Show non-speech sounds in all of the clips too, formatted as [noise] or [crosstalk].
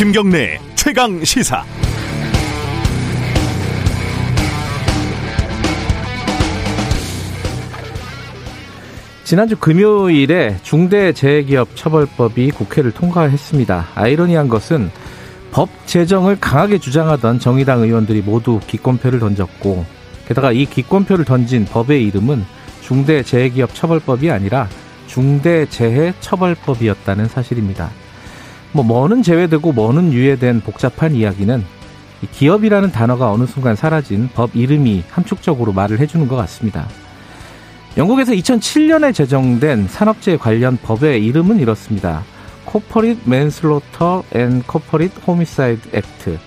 김경래 최강 시사. 지난주 금요일에 중대재해기업 처벌법이 국회를 통과했습니다. 아이러니한 것은 법 제정을 강하게 주장하던 정의당 의원들이 모두 기권표를 던졌고 게다가 이 기권표를 던진 법의 이름은 중대재해기업 처벌법이 아니라 중대재해처벌법이었다는 사실입니다. 뭐 뭐는 제외되고 뭐는 유예된 복잡한 이야기는 기업이라는 단어가 어느 순간 사라진 법 이름이 함축적으로 말을 해주는 것 같습니다. 영국에서 2007년에 제정된 산업재해 관련 법의 이름은 이렇습니다. Corporate Manslaughter and Corporate Homicide Act.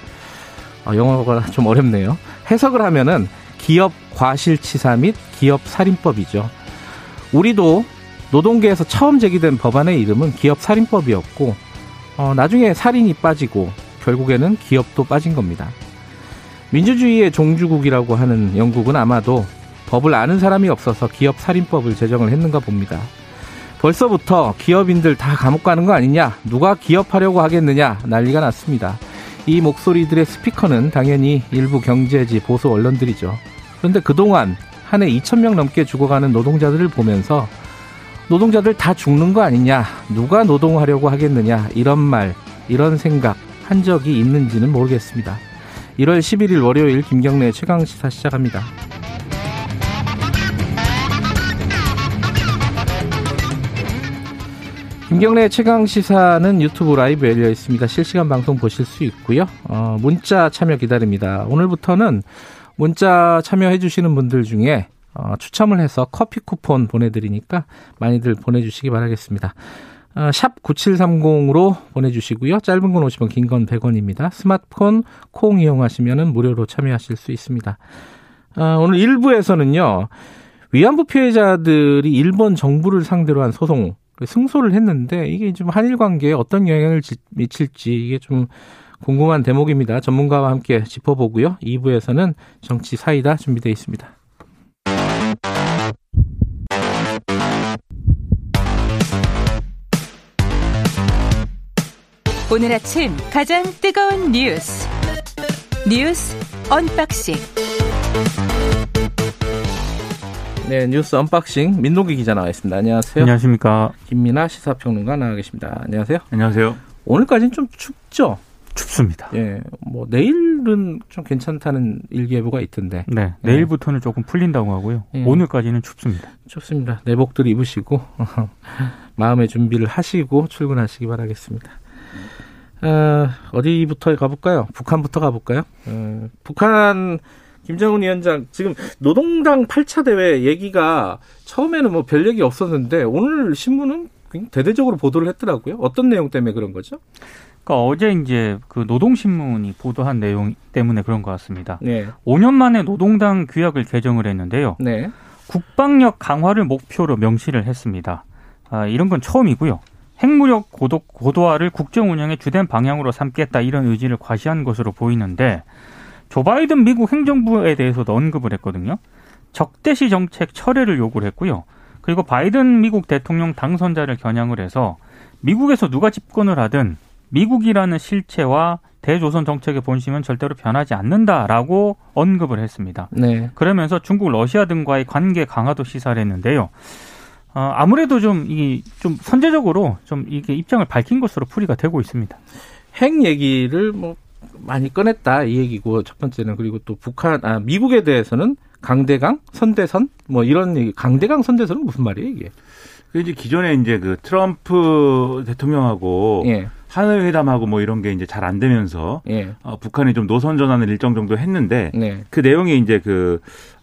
아, 영어가 좀 어렵네요. 해석을 하면은 기업 과실치사 및 기업 살인법이죠. 우리도 노동계에서 처음 제기된 법안의 이름은 기업 살인법이었고 어, 나중에 살인이 빠지고 결국에는 기업도 빠진 겁니다. 민주주의의 종주국이라고 하는 영국은 아마도 법을 아는 사람이 없어서 기업 살인법을 제정을 했는가 봅니다. 벌써부터 기업인들 다 감옥 가는 거 아니냐? 누가 기업하려고 하겠느냐? 난리가 났습니다. 이 목소리들의 스피커는 당연히 일부 경제지 보수 언론들이죠. 그런데 그동안 한 해 2천명 넘게 죽어가는 노동자들을 보면서 노동자들 다 죽는 거 아니냐, 누가 노동하려고 하겠느냐, 이런 말, 이런 생각 한 적이 있는지는 모르겠습니다. 1월 11일 월요일 김경래 최강시사 시작합니다. 김경래 최강 시사는 유튜브 라이브 열려 있습니다. 실시간 방송 보실 수 있고요. 어, 문자 참여 기다립니다. 오늘부터는 문자 참여해 주시는 분들 중에 어, 추첨을 해서 커피 쿠폰 보내드리니까 많이들 보내주시기 바라겠습니다. 어, 샵 9730으로 보내주시고요. 짧은 건 50원, 긴 건 100원입니다. 스마트폰 콩 이용하시면 무료로 참여하실 수 있습니다. 어, 오늘 1부에서는요. 위안부 피해자들이 일본 정부를 상대로 한 소송 승소를 했는데 이게 좀 한일 관계에 어떤 영향을 미칠지 이게 좀 궁금한 대목입니다. 전문가와 함께 짚어보고요. 2부에서는 정치 사이다 준비되어 있습니다. 오늘 아침 가장 뜨거운 뉴스 뉴스 언박싱 네 뉴스 언박싱 민동기 기자 나와 있습니다. 안녕하세요. 안녕하십니까. 김민아 시사평론가 나와 계십니다. 안녕하세요. 안녕하세요. 오늘까지는 좀 춥죠? 춥습니다. 예, 뭐 내일은 좀 괜찮다는 일기예보가 있던데. 네, 예. 내일부터는 조금 풀린다고 하고요. 예. 오늘까지는 춥습니다. 춥습니다. 내복들 입으시고 [laughs] 마음의 준비를 하시고 출근하시기 바라겠습니다. 어, 어디부터 가볼까요? 북한부터 가볼까요? 어, 북한 김정은 위원장 지금 노동당 8차 대회 얘기가 처음에는 뭐 별 얘기 없었는데 오늘 신문은 대대적으로 보도를 했더라고요. 어떤 내용 때문에 그런 거죠? 그러니까 어제 이제 그 노동신문이 보도한 내용 때문에 그런 것 같습니다. 네. 5년 만에 노동당 규약을 개정을 했는데요. 네. 국방력 강화를 목표로 명시를 했습니다. 아, 이런 건 처음이고요. 핵무력 고도, 고도화를 국정 운영의 주된 방향으로 삼겠다 이런 의지를 과시한 것으로 보이는데 조 바이든 미국 행정부에 대해서도 언급을 했거든요. 적대시 정책 철회를 요구를 했고요. 그리고 바이든 미국 대통령 당선자를 겨냥을 해서 미국에서 누가 집권을 하든 미국이라는 실체와 대조선 정책의 본심은 절대로 변하지 않는다라고 언급을 했습니다. 네. 그러면서 중국, 러시아 등과의 관계 강화도 시사를 했는데요. 어, 아무래도 좀, 이, 좀 선제적으로 좀 이게 입장을 밝힌 것으로 풀이가 되고 있습니다. 핵 얘기를 뭐 많이 꺼냈다 이 얘기고 첫 번째는 그리고 또 북한, 아, 미국에 대해서는 강대강, 선대선 뭐 이런 얘기, 강대강, 선대선은 무슨 말이에요 이게? 그 이제 기존에 이제 그 트럼프 대통령하고 예. 하늘 회담하고 뭐 이런 게 이제 잘 안 되면서 예. 어, 북한이 좀 노선 전환을 일정 정도 했는데 네. 그 내용이 이제 그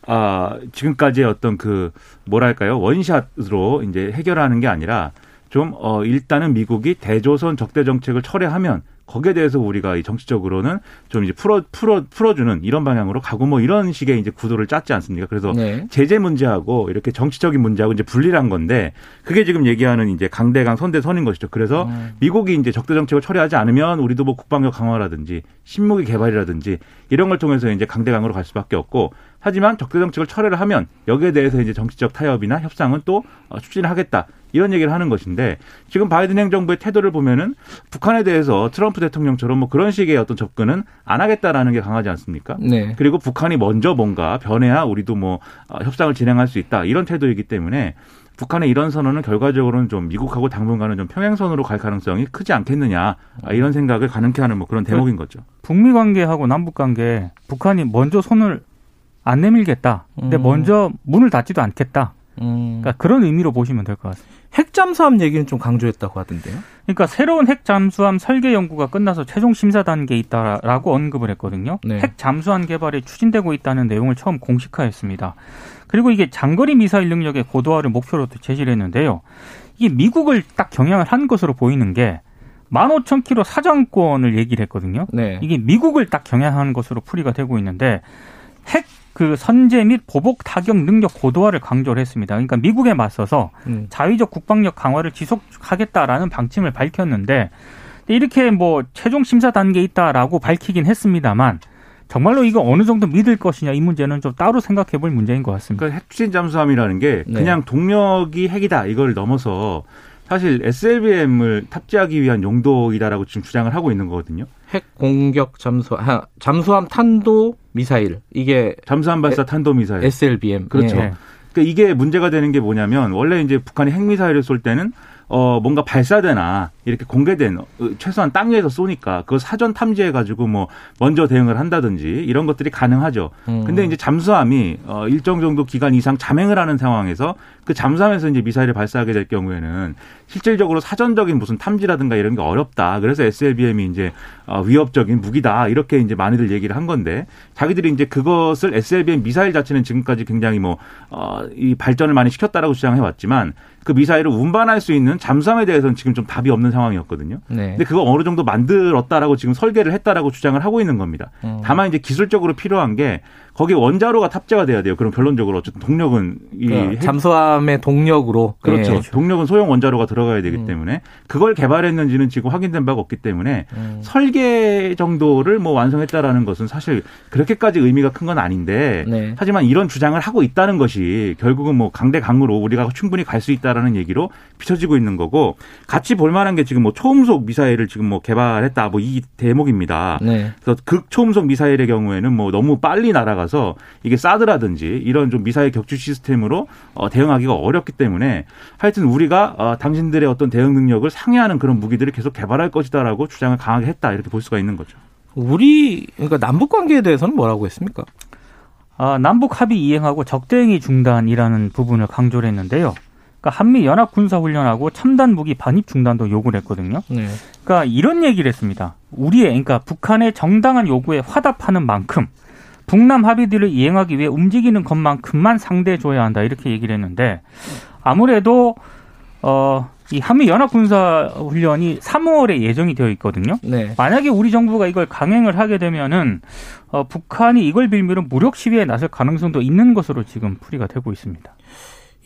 아, 지금까지의 어떤 그 뭐랄까요 원샷으로 이제 해결하는 게 아니라 좀 어, 일단은 미국이 대조선 적대 정책을 철회하면 거기에 대해서 우리가 이 정치적으로는 좀 이제 풀어 풀어 풀어주는 이런 방향으로 가고 뭐 이런 식의 이제 구도를 짰지 않습니까? 그래서 네. 제재 문제하고 이렇게 정치적인 문제하고 이제 분리한 건데 그게 지금 얘기하는 이제 강대강 선대선인 것이죠. 그래서 음. 미국이 이제 적대 정책을 처리하지 않으면 우리도 뭐 국방력 강화라든지 신무기 개발이라든지 이런 걸 통해서 이제 강대강으로 갈 수밖에 없고 하지만 적대 정책을 철회를 하면 여기에 대해서 이제 정치적 타협이나 협상은 또 어, 추진을 하겠다. 이런 얘기를 하는 것인데 지금 바이든 행정부의 태도를 보면은 북한에 대해서 트럼프 대통령처럼 뭐 그런 식의 어떤 접근은 안 하겠다라는 게 강하지 않습니까? 네. 그리고 북한이 먼저 뭔가 변해야 우리도 뭐 어, 협상을 진행할 수 있다 이런 태도이기 때문에 북한의 이런 선언은 결과적으로는 좀 미국하고 당분간은 좀 평행선으로 갈 가능성이 크지 않겠느냐 아, 이런 생각을 가능케 하는 뭐 그런 대목인 거죠. 북미 관계하고 남북 관계 북한이 먼저 손을 안 내밀겠다. 근데 음. 먼저 문을 닫지도 않겠다. 음. 그러니까 그런 의미로 보시면 될 것 같습니다. 핵 잠수함 얘기는 좀 강조했다고 하던데요. 그러니까 새로운 핵 잠수함 설계 연구가 끝나서 최종 심사 단계에 있다라고 언급을 했거든요. 네. 핵 잠수함 개발이 추진되고 있다는 내용을 처음 공식화했습니다. 그리고 이게 장거리 미사일 능력의 고도화를 목표로 제시를 했는데요. 이게 미국을 딱 경향을 한 것으로 보이는 게 15,000km 사정권을 얘기를 했거든요. 네. 이게 미국을 딱 경향한 것으로 풀이가 되고 있는데 핵 그 선제 및 보복 타격 능력 고도화를 강조를 했습니다. 그러니까 미국에 맞서서 음. 자위적 국방력 강화를 지속하겠다라는 방침을 밝혔는데 이렇게 뭐 최종 심사 단계에 있다라고 밝히긴 했습니다만 정말로 이거 어느 정도 믿을 것이냐 이 문제는 좀 따로 생각해 볼 문제인 것 같습니다. 그러니까 핵추진 잠수함이라는 게 네. 그냥 동력이 핵이다 이걸 넘어서 사실 SLBM을 탑재하기 위한 용도이다라고 지금 주장을 하고 있는 거거든요. 핵 공격 잠수 잠수함 탄도 미사일 이게 잠수함 발사 탄도 미사일 SLBM 그렇죠. 예. 그러니까 이게 문제가 되는 게 뭐냐면 원래 이제 북한이 핵 미사일을 쏠 때는 어, 뭔가 발사되나 이렇게 공개된 어, 최소한 땅 위에서 쏘니까 그거 사전 탐지해 가지고 뭐 먼저 대응을 한다든지 이런 것들이 가능하죠. 음. 근데 이제 잠수함이 어, 일정 정도 기간 이상 잠행을 하는 상황에서 그 잠수함에서 이제 미사일을 발사하게 될 경우에는 실질적으로 사전적인 무슨 탐지라든가 이런 게 어렵다. 그래서 SLBM이 이제 어, 위협적인 무기다. 이렇게 이제 많이들 얘기를 한 건데 자기들이 이제 그것을 SLBM 미사일 자체는 지금까지 굉장히 뭐, 어, 이 발전을 많이 시켰다라고 주장해 왔지만 그 미사일을 운반할 수 있는 잠수함에 대해서는 지금 좀 답이 없는 상황이었거든요. 네. 근데 그거 어느 정도 만들었다라고 지금 설계를 했다라고 주장을 하고 있는 겁니다. 음. 다만 이제 기술적으로 필요한 게 거기 원자로가 탑재가 돼야 돼요. 그럼 결론적으로 어쨌든 동력은 이 그러니까 잠수함 의 동력으로 그렇죠. 예. 동력은 소형 원자로가 들어가야 되기 음. 때문에 그걸 개발했는지는 지금 확인된 바가 없기 때문에 음. 설계 정도를 뭐 완성했다라는 것은 사실 그렇게까지 의미가 큰 건 아닌데 네. 하지만 이런 주장을 하고 있다는 것이 결국은 뭐 강대 강으로 우리가 충분히 갈 수 있다라는 얘기로 비춰지고 있는 거고 같이 볼 만한 게 지금 뭐 초음속 미사일을 지금 뭐 개발했다 뭐 이 대목입니다. 네. 그래서 극초음속 미사일의 경우에는 뭐 너무 빨리 날아가서 이게 사드라든지 이런 좀 미사일 격추 시스템으로 어, 대응하기 가 어렵기 때문에 하여튼 우리가 어, 당신들의 어떤 대응 능력을 상회하는 그런 무기들을 계속 개발할 것이다라고 주장을 강하게 했다 이렇게 볼 수가 있는 거죠. 우리 그러니까 남북 관계에 대해서는 뭐라고 했습니까? 아, 남북 합의 이행하고 적대행위 중단이라는 부분을 강조를 했는데요. 그러니까 한미 연합 군사 훈련하고 첨단 무기 반입 중단도 요구를 했거든요. 네. 그러니까 이런 얘기를 했습니다. 우리의 그러니까 북한의 정당한 요구에 화답하는 만큼 북남 합의들을 이행하기 위해 움직이는 것만큼만 상대해줘야 한다 이렇게 얘기를 했는데 아무래도 어. 이 한미 연합 군사 훈련이 3월에 예정이 되어 있거든요. 네. 만약에 우리 정부가 이걸 강행을 하게 되면은 어, 북한이 이걸 빌미로 무력 시위에 나설 가능성도 있는 것으로 지금 풀이가 되고 있습니다.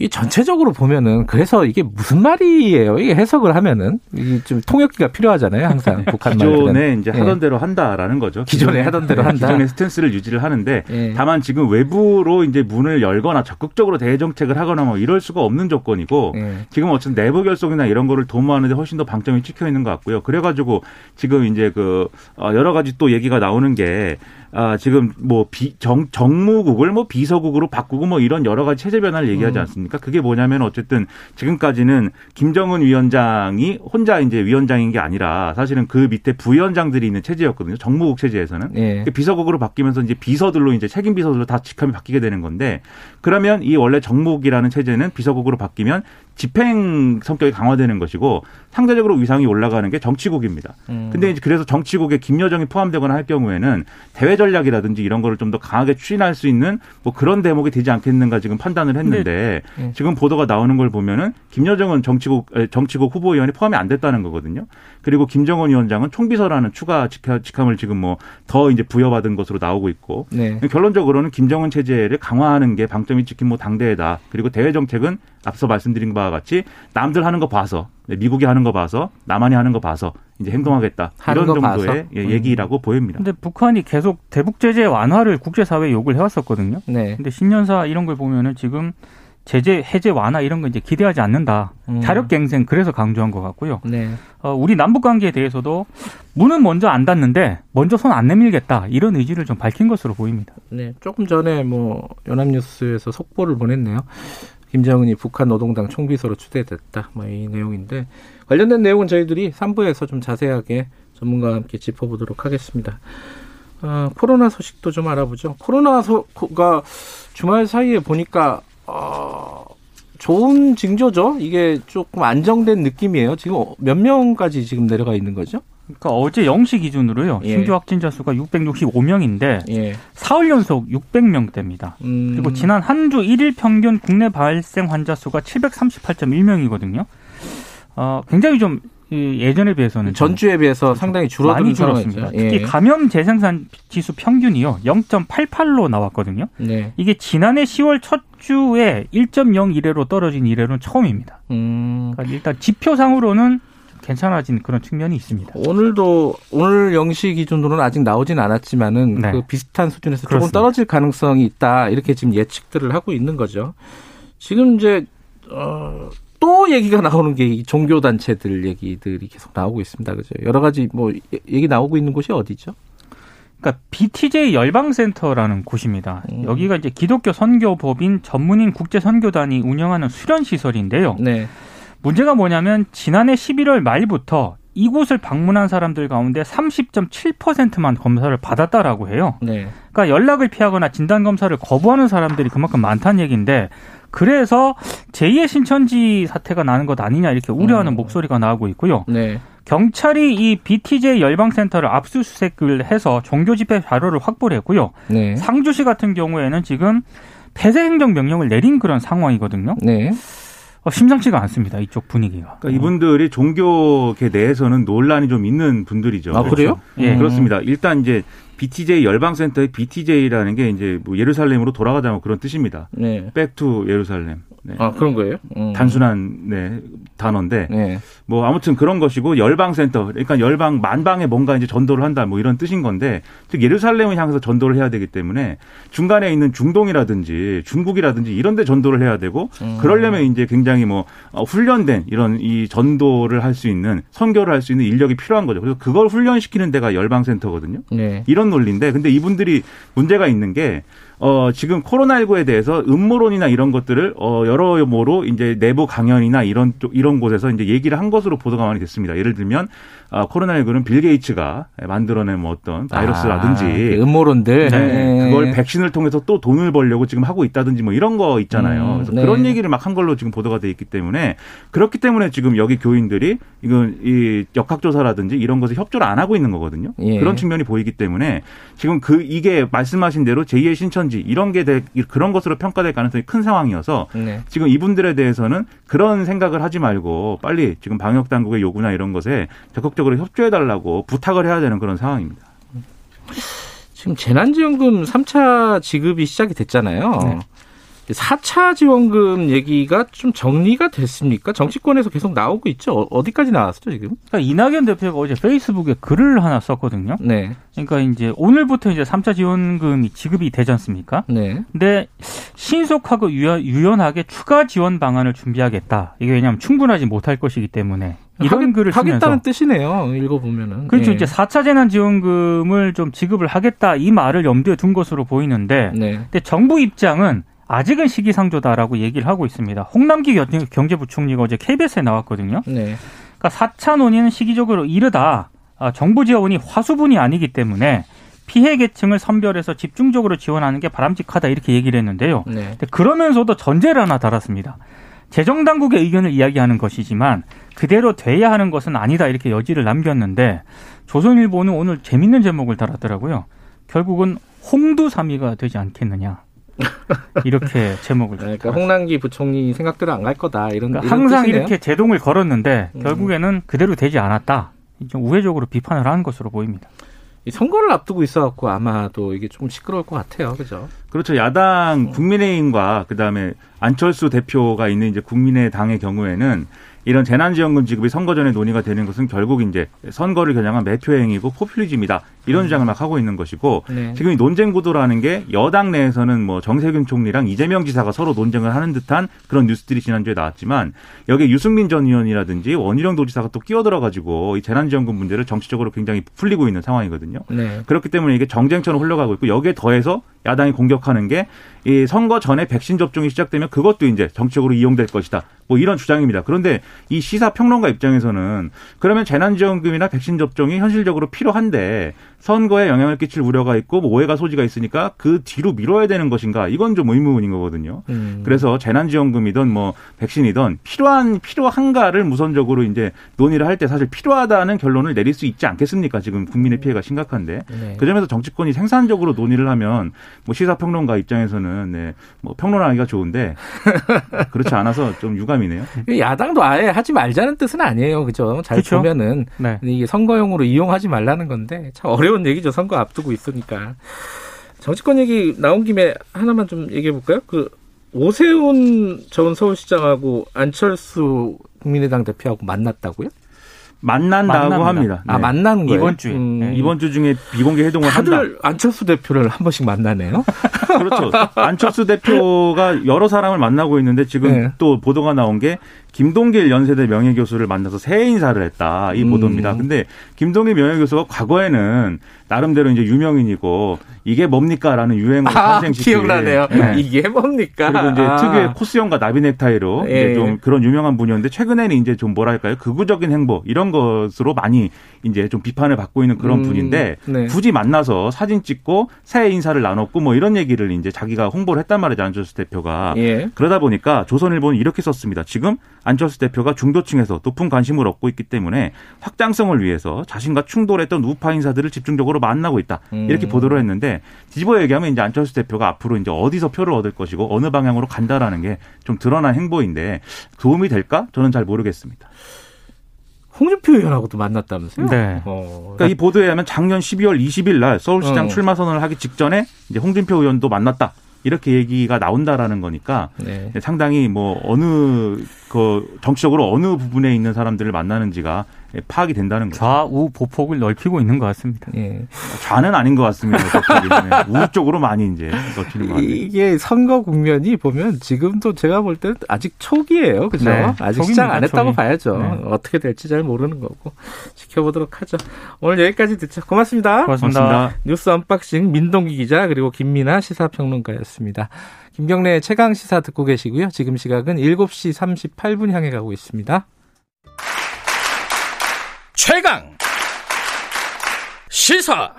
이 전체적으로 보면은 그래서 이게 무슨 말이에요? 이게 해석을 하면은 좀 통역기가 필요하잖아요. 항상 [laughs] 북한 말들은. 기존에 이제 하던 예. 대로 한다라는 거죠. 기존에 하던 대로 한다. 기존의 스탠스를 유지를 하는데 예. 다만 지금 외부로 이제 문을 열거나 적극적으로 대외 정책을 하거나 뭐 이럴 수가 없는 조건이고 예. 지금 어쨌든 내부 결속이나 이런 거를 도모하는데 훨씬 더 방점이 찍혀 있는 것 같고요. 그래가지고 지금 이제 그 어, 여러 가지 또 얘기가 나오는 게 아, 지금 뭐 비, 정, 정무국을 뭐 비서국으로 바꾸고 뭐 이런 여러 가지 체제 변화를 얘기하지 음. 않습니까? 그게 뭐냐면 어쨌든 지금까지는 김정은 위원장이 혼자 이제 위원장인 게 아니라 사실은 그 밑에 부위원장들이 있는 체제였거든요. 정무국 체제에서는. 네. 비서국으로 바뀌면서 이제 비서들로 이제 책임 비서들로 다 직함이 바뀌게 되는 건데 그러면 이 원래 정무국이라는 체제는 비서국으로 바뀌면 집행 성격이 강화되는 것이고 상대적으로 위상이 올라가는 게 정치국입니다. 음. 근데 이제 그래서 정치국에 김여정이 포함되거나 할 경우에는 대외 전략이라든지 이런 거를 좀 더 강하게 추진할 수 있는 뭐 그런 대목이 되지 않겠는가 지금 판단을 했는데 네. 지금 보도가 나오는 걸 보면은 김여정은 정치국 정치국 후보위원이 포함이 안 됐다는 거거든요. 그리고 김정은 위원장은 총비서라는 추가 직함을 지금 뭐 더 이제 부여받은 것으로 나오고 있고 네. 결론적으로는 김정은 체제를 강화하는 게 방점이 찍힌 뭐 당대회다. 그리고 대외 정책은 앞서 말씀드린 바와 같이 남들 하는 거 봐서 네, 미국이 하는 거 봐서 남한이 하는 거 봐서 이제 행동하겠다 이런 정도의 예, 음. 얘기라고 음. 보입니다. 근데 북한이 계속 대북 제재 완화를 국제사회에 요구를 해왔었거든요. 네. 근데 신년사 이런 걸 보면은 지금 제재 해제 완화 이런 거 이제 기대하지 않는다. 음. 자력갱생 그래서 강조한 것 같고요. 네. 어, 우리 남북 관계에 대해서도 문은 먼저 안 닫는데 먼저 손 안 내밀겠다 이런 의지를 좀 밝힌 것으로 보입니다. 네, 조금 전에 뭐 연합뉴스에서 속보를 보냈네요. 김정은이 북한 노동당 총비서로 추대됐다. 뭐 이 내용인데 관련된 내용은 저희들이 3부에서 좀 자세하게 전문가와 함께 짚어보도록 하겠습니다. 어, 코로나 소식도 좀 알아보죠. 코로나가 주말 사이에 보니까 어, 좋은 징조죠. 이게 조금 안정된 느낌이에요. 지금 몇 명까지 지금 내려가 있는 거죠? 그러니까 어제 0시 기준으로요. 예. 신규 확진자 수가 665명인데 예. 사흘 연속 600명대입니다. 음. 그리고 지난 한 주 1일 평균 국내 발생 환자 수가 738.1명이거든요. 어, 굉장히 좀 예전에 비해서는 전주에 비해서 상당히 줄어든 많이 줄었습니다. 예. 특히 감염 재생산 지수 평균이요 0.88로 나왔거든요. 네. 이게 지난해 10월 첫 주에 1.01회로 떨어진 이래로는 처음입니다. 음. 그러니까 일단 지표상으로는 괜찮아진 그런 측면이 있습니다. 오늘도 오늘 0시 기준으로는 아직 나오진 않았지만은 네. 그 비슷한 수준에서 그렇습니다. 조금 떨어질 가능성이 있다 이렇게 지금 예측들을 하고 있는 거죠. 지금 이제 어, 또 얘기가 나오는 게이 종교 단체들 얘기들이 계속 나오고 있습니다. 그죠? 여러 가지 뭐 얘기 나오고 있는 곳이 어디죠? 그러니까 BTJ 열방센터라는 곳입니다. 음. 여기가 이제 기독교 선교법인 전문인 국제 선교단이 운영하는 수련 시설인데요. 네. 문제가 뭐냐면 지난해 11월 말부터 이곳을 방문한 사람들 가운데 30.7%만 검사를 받았다라고 해요. 네. 그러니까 연락을 피하거나 진단 검사를 거부하는 사람들이 그만큼 많다는 얘기인데 그래서 제2의 신천지 사태가 나는 것 아니냐 이렇게 우려하는 음. 목소리가 나오고 있고요. 네. 경찰이 이 BTJ 열방센터를 압수수색을 해서 종교 집회 자료를 확보를 했고요. 네. 상주시 같은 경우에는 지금 폐쇄 행정 명령을 내린 그런 상황이거든요. 네. 어, 심상치가 않습니다. 이쪽 분위기가. 그러니까 이분들이 종교계 내에서는 논란이 좀 있는 분들이죠. 아, 그래요? 예. 음. 그렇습니다. 일단 이제 BTJ 열방센터의 BTJ라는 게 이제 뭐 예루살렘으로 돌아가자면 그런 뜻입니다. 네. Back to Jerusalem. 네. 아 그런 거예요? 음. 단순한 네, 단어인데 네. 뭐 아무튼 그런 것이고 열방센터 그러니까 열방 만방에 뭔가 이제 전도를 한다 뭐 이런 뜻인 건데 즉 예루살렘을 향해서 전도를 해야 되기 때문에 중간에 있는 중동이라든지 중국이라든지 이런 데 전도를 해야 되고 음. 그러려면 이제 굉장히 뭐 어, 훈련된 이런 이 전도를 할 수 있는 선교를 할 수 있는 인력이 필요한 거죠. 그래서 그걸 훈련시키는 데가 열방센터거든요. 네. 이런 논리인데 근데 이분들이 문제가 있는 게 어, 지금 코로나19에 대해서 음모론이나 이런 것들을 어, 여러모로 이제 내부 강연이나 이런 이런 곳에서 이제 얘기를 한 것으로 보도가 많이 됐습니다. 예를 들면 아, 코로나19는 빌 게이츠가 만들어낸 뭐 어떤 바이러스라든지 아, 그 음모론들 네, 네. 그걸 백신을 통해서 또 돈을 벌려고 지금 하고 있다든지 뭐 이런 거 있잖아요. 음, 그래서 네. 그런 얘기를 막 한 걸로 지금 보도가 돼 있기 때문에 그렇기 때문에 지금 여기 교인들이 이건 이 역학조사라든지 이런 것을 협조를 안 하고 있는 거거든요. 예. 그런 측면이 보이기 때문에 지금 그 이게 말씀하신 대로 제2의 신천지 이런 게 되, 그런 것으로 평가될 가능성이 큰 상황이어서 네. 지금 이분들에 대해서는 그런 생각을 하지 말고 빨리 지금 방역 당국의 요구나 이런 것에 적극적으로 적극적으로 협조해달라고 부탁을 해야 되는 그런 상황입니다. 지금 재난지원금 3차 지급이 시작이 됐잖아요. 네. 4차 지원금 얘기가 좀 정리가 됐습니까? 정치권에서 계속 나오고 있죠. 어디까지 나왔죠, 지금? 그러니까 이낙연 대표가 어제 페이스북에 글을 하나 썼거든요. 네. 그러니까 이제 오늘부터 이제 3차 지원금이 지급이 되지 않습니까? 네. 근데 신속하고 유연 하게 추가 지원 방안을 준비하겠다. 이게 왜냐하면 충분하지 못할 것이기 때문에 이런 하겠, 글을 쓰면서 하겠다는 뜻이네요. 읽어보면은. 그렇죠. 네. 이제 4차 재난지원금을 좀 지급을 하겠다 이 말을 염두에 둔 것으로 보이는데 네. 근데 정부 입장은 아직은 시기상조다라고 얘기를 하고 있습니다. 홍남기 경제부총리가 어제 KBS에 나왔거든요. 네. 그러니까 4차 논의는 시기적으로 이르다. 아, 정부 지원이 화수분이 아니기 때문에 피해 계층을 선별해서 집중적으로 지원하는 게 바람직하다 이렇게 얘기를 했는데요. 네. 그러면서도 전제를 하나 달았습니다. 재정 당국의 의견을 이야기하는 것이지만 그대로 돼야 하는 것은 아니다 이렇게 여지를 남겼는데 조선일보는 오늘 재밌는 제목을 달았더라고요. 결국은 홍두삼이가 되지 않겠느냐. [laughs] 이렇게 제목을 그러니까 홍남기 부총리 생각대로 안 갈 거다 이런, 그러니까 이런 항상 뜻이네요. 이렇게 제동을 걸었는데 음. 결국에는 그대로 되지 않았다. 좀 우회적으로 비판을 하는 것으로 보입니다. 선거를 앞두고 있어갖고 아마도 이게 좀 시끄러울 것 같아요. 그죠? 그렇죠. 야당 국민의힘과 그 다음에 안철수 대표가 있는 이제 국민의당의 경우에는 이런 재난지원금 지급이 선거 전에 논의가 되는 것은 결국 이제 선거를 겨냥한 매표 행위고 포퓰리즘이다 이런 음. 주장을 막 하고 있는 것이고 네. 지금 이 논쟁 구도라는 게 여당 내에서는 뭐 정세균 총리랑 이재명 지사가 서로 논쟁을 하는 듯한 그런 뉴스들이 지난주에 나왔지만 여기에 유승민 전 의원이라든지 원희룡 도지사가 또 끼어들어 가지고 이 재난지원금 문제를 정치적으로 굉장히 풀리고 있는 상황이거든요. 네. 그렇기 때문에 이게 정쟁처럼 흘러가고 있고 여기에 더해서 야당이 공격하는 게 이 선거 전에 백신 접종이 시작되면 그것도 이제 정치적으로 이용될 것이다. 뭐 이런 주장입니다. 그런데 이 시사 평론가 입장에서는 그러면 재난지원금이나 백신 접종이 현실적으로 필요한데 선거에 영향을 끼칠 우려가 있고 뭐 오해가 소지가 있으니까 그 뒤로 미뤄야 되는 것인가 이건 좀 의문인 거거든요. 음. 그래서 재난지원금이든 뭐 백신이든 필요한 필요한가를 우선적으로 이제 논의를 할 때 사실 필요하다는 결론을 내릴 수 있지 않겠습니까? 지금 국민의 피해가 심각한데 네. 그 점에서 정치권이 생산적으로 논의를 하면 뭐 시사평론가 입장에서는 네, 뭐 평론하기가 좋은데 [laughs] 그렇지 않아서 좀 유감이네요. 야당도 아예 하지 말자는 뜻은 아니에요, 그죠? 잘 그렇죠? 보면은 네. 이게 선거용으로 이용하지 말라는 건데 참. 어려운 얘기죠. 선거 앞두고 있으니까. 정치권 얘기 나온 김에 하나만 좀 얘기해 볼까요? 그 오세훈 전 서울시장하고 안철수 국민의당 대표하고 만났다고요? 만난다고 만납니다. 합니다. 아, 네. 아 만나는 거예요? 이번 주에. 음. 네. 이번 주 중에 비공개 회동을 다들 한다. 안철수 대표를 한 번씩 만나네요. [laughs] 그렇죠. 안철수 대표가 여러 사람을 만나고 있는데 지금 네. 또 보도가 나온 게 김동길 연세대 명예교수를 만나서 새해 인사를 했다. 이 음. 보도입니다. 근데 김동길 명예교수가 과거에는 나름대로 이제 유명인이고 이게 뭡니까라는 유행을 아, 탄생시킨 기억나네요. 네. 이게 뭡니까? 그리고 이제 아. 특유의 코스형과 나비 넥타이로 예. 이제 좀 그런 유명한 분이었는데 최근에는 이제 좀 뭐랄까요 극우적인 행보 이런 것으로 많이 이제 좀 비판을 받고 있는 그런 음. 분인데 네. 굳이 만나서 사진 찍고 새해 인사를 나눴고 뭐 이런 얘기를 이제 자기가 홍보를 했단 말이죠 안철수 대표가 예. 그러다 보니까 조선일보는 이렇게 썼습니다. 지금 안철수 대표가 중도층에서 높은 관심을 얻고 있기 때문에 확장성을 위해서 자신과 충돌했던 우파 인사들을 집중적으로 만나고 있다. 이렇게 음. 보도를 했는데 뒤집어 얘기하면 이제 안철수 대표가 앞으로 이제 어디서 표를 얻을 것이고 어느 방향으로 간다라는 게 좀 드러난 행보인데 도움이 될까? 저는 잘 모르겠습니다. 홍준표 의원하고도 만났다면서요? 네. 어. 그러니까 이 보도에 하면 작년 12월 20일 날 서울시장 어. 출마 선언을 하기 직전에 이제 홍준표 의원도 만났다. 이렇게 얘기가 나온다라는 거니까 네. 상당히 뭐 어느 그 정치적으로 어느 부분에 있는 사람들을 만나는지가 예, 파악이 된다는 거죠. 좌우 보폭을 넓히고 있는 것 같습니다. 예. 좌는 아닌 것 같습니다. [laughs] 우측 쪽으로 많이 이제 넓히는 것 같아요. 이게 선거 국면이 보면 지금도 제가 볼 때는 아직 초기예요. 그죠? 네. 아직 시작 안 했다고 초기. 봐야죠. 네. 어떻게 될지 잘 모르는 거고 지켜보도록 하죠. 오늘 여기까지 듣죠. 고맙습니다. 고맙습니다. 고맙습니다. 뉴스 언박싱 민동기 기자 그리고 김민아 시사평론가였습니다. 김경래 최강 시사 듣고 계시고요. 지금 시각은 7시 38분 향해 가고 있습니다. 최강 시사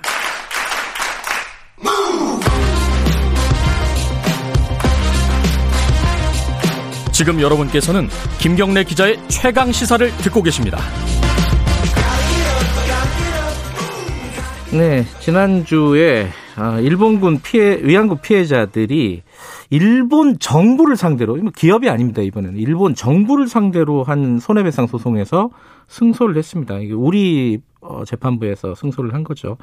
지금 여러분께서는 김경래 기자의 최강 시사를 듣고 계십니다. 네, 지난주에 아, 일본군 피해 위안부 피해자들이 일본 정부를 상대로 기업이 아닙니다 이번에는 일본 정부를 상대로 한 손해배상 소송에서 승소를 했습니다. 이게 우리 어, 재판부에서 승소를 한 거죠.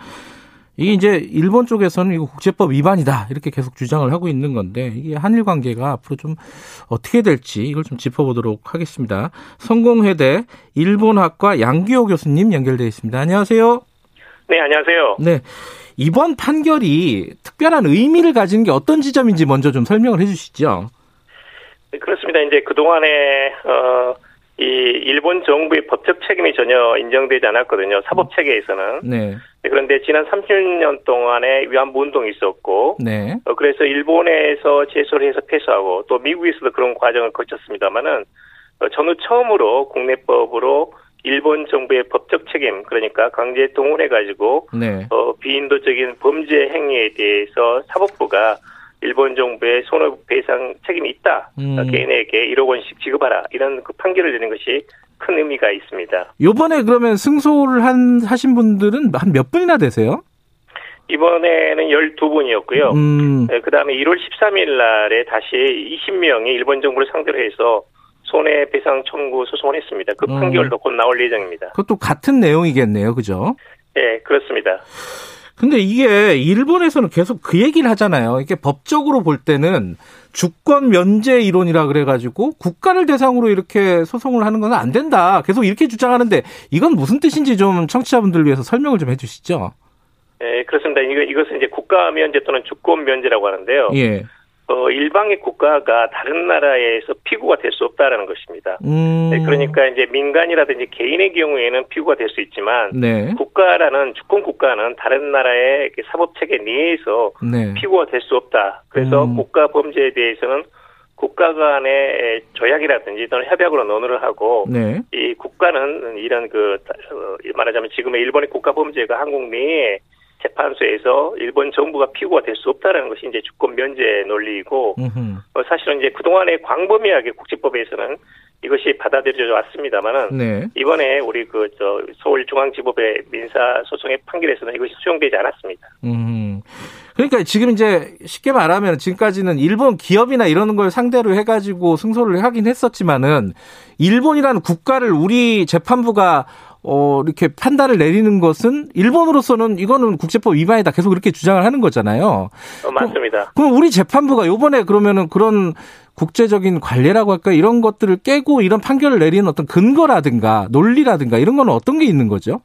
이게 이제 일본 쪽에서는 이거 국제법 위반이다 이렇게 계속 주장을 하고 있는 건데 이게 한일 관계가 앞으로 좀 어떻게 될지 이걸 좀 짚어보도록 하겠습니다. 성공회대 일본학과 양기호 교수님 연결돼 있습니다. 안녕하세요. 네, 안녕하세요. 네. 이번 판결이 특별한 의미를 가지는 게 어떤 지점인지 먼저 좀 설명을 해 주시죠. 네, 그렇습니다. 이제 그동안에, 어, 이 일본 정부의 법적 책임이 전혀 인정되지 않았거든요. 사법 체계에서는. 네. 네 그런데 지난 30년 동안에 위안부 운동이 있었고, 네. 어, 그래서 일본에서 제소를 해서 패소하고 또 미국에서도 그런 과정을 거쳤습니다만은 어, 전후 처음으로 국내법으로 일본 정부의 법적 책임 그러니까 강제 동원해 가지고 네. 어, 비인도적인 범죄 행위에 대해서 사법부가 일본 정부의 손해배상 책임이 있다. 음. 개인에게 1억 원씩 지급하라. 이런 그 판결을 내는 것이 큰 의미가 있습니다. 요번에 그러면 승소를 한 하신 분들은 한 몇 분이나 되세요? 이번에는 12분이었고요. 음. 네, 그 다음에 1월 13일 날에 다시 20명이 일본 정부를 상대로 해서 손해배상 청구 소송을 했습니다. 그 음. 판결도 음. 곧 나올 예정입니다. 그것도 같은 내용이겠네요. 그죠? 네, 그렇습니다. 근데 이게 일본에서는 계속 그 얘기를 하잖아요. 이게 법적으로 볼 때는 주권 면제 이론이라 그래가지고 국가를 대상으로 이렇게 소송을 하는 건 안 된다. 계속 이렇게 주장하는데 이건 무슨 뜻인지 좀 청취자분들 위해서 설명을 좀 해주시죠. 네, 그렇습니다. 이거, 이것은 이제 국가 면제 또는 주권 면제라고 하는데요. 예. 어, 일방의 국가가 다른 나라에서 피고가 될 수 없다라는 것입니다. 음. 네, 그러니까 이제 민간이라든지 개인의 경우에는 피고가 될 수 있지만 네. 국가라는 주권 국가는 다른 나라의 사법 체계 내에서 네. 피고가 될 수 없다. 그래서 음. 국가 범죄에 대해서는 국가 간의 조약이라든지 또는 협약으로 논의를 하고 네. 이 국가는 이런 그 어, 말하자면 지금의 일본의 국가 범죄가 한국 내에 재판소에서 일본 정부가 피고가 될 수 없다라는 것이 이제 주권 면제 논리이고 어, 사실은 이제 그동안의 광범위하게 국제법에서는 이것이 받아들여져 왔습니다만은 네. 이번에 우리 그 저 서울중앙지법의 민사 소송의 판결에서는 이것이 수용되지 않았습니다. 음. 그러니까 지금 이제 쉽게 말하면 지금까지는 일본 기업이나 이러는 걸 상대로 해가지고 승소를 하긴 했었지만은 일본이라는 국가를 우리 재판부가 어, 이렇게 판단을 내리는 것은 일본으로서는 이거는 국제법 위반이다 계속 그렇게 주장을 하는 거잖아요. 어, 맞습니다. 그럼, 그럼 우리 재판부가 요번에 그러면은 그런 국제적인 관례라고 할까 이런 것들을 깨고 이런 판결을 내리는 어떤 근거라든가 논리라든가 이런 거는 어떤 게 있는 거죠?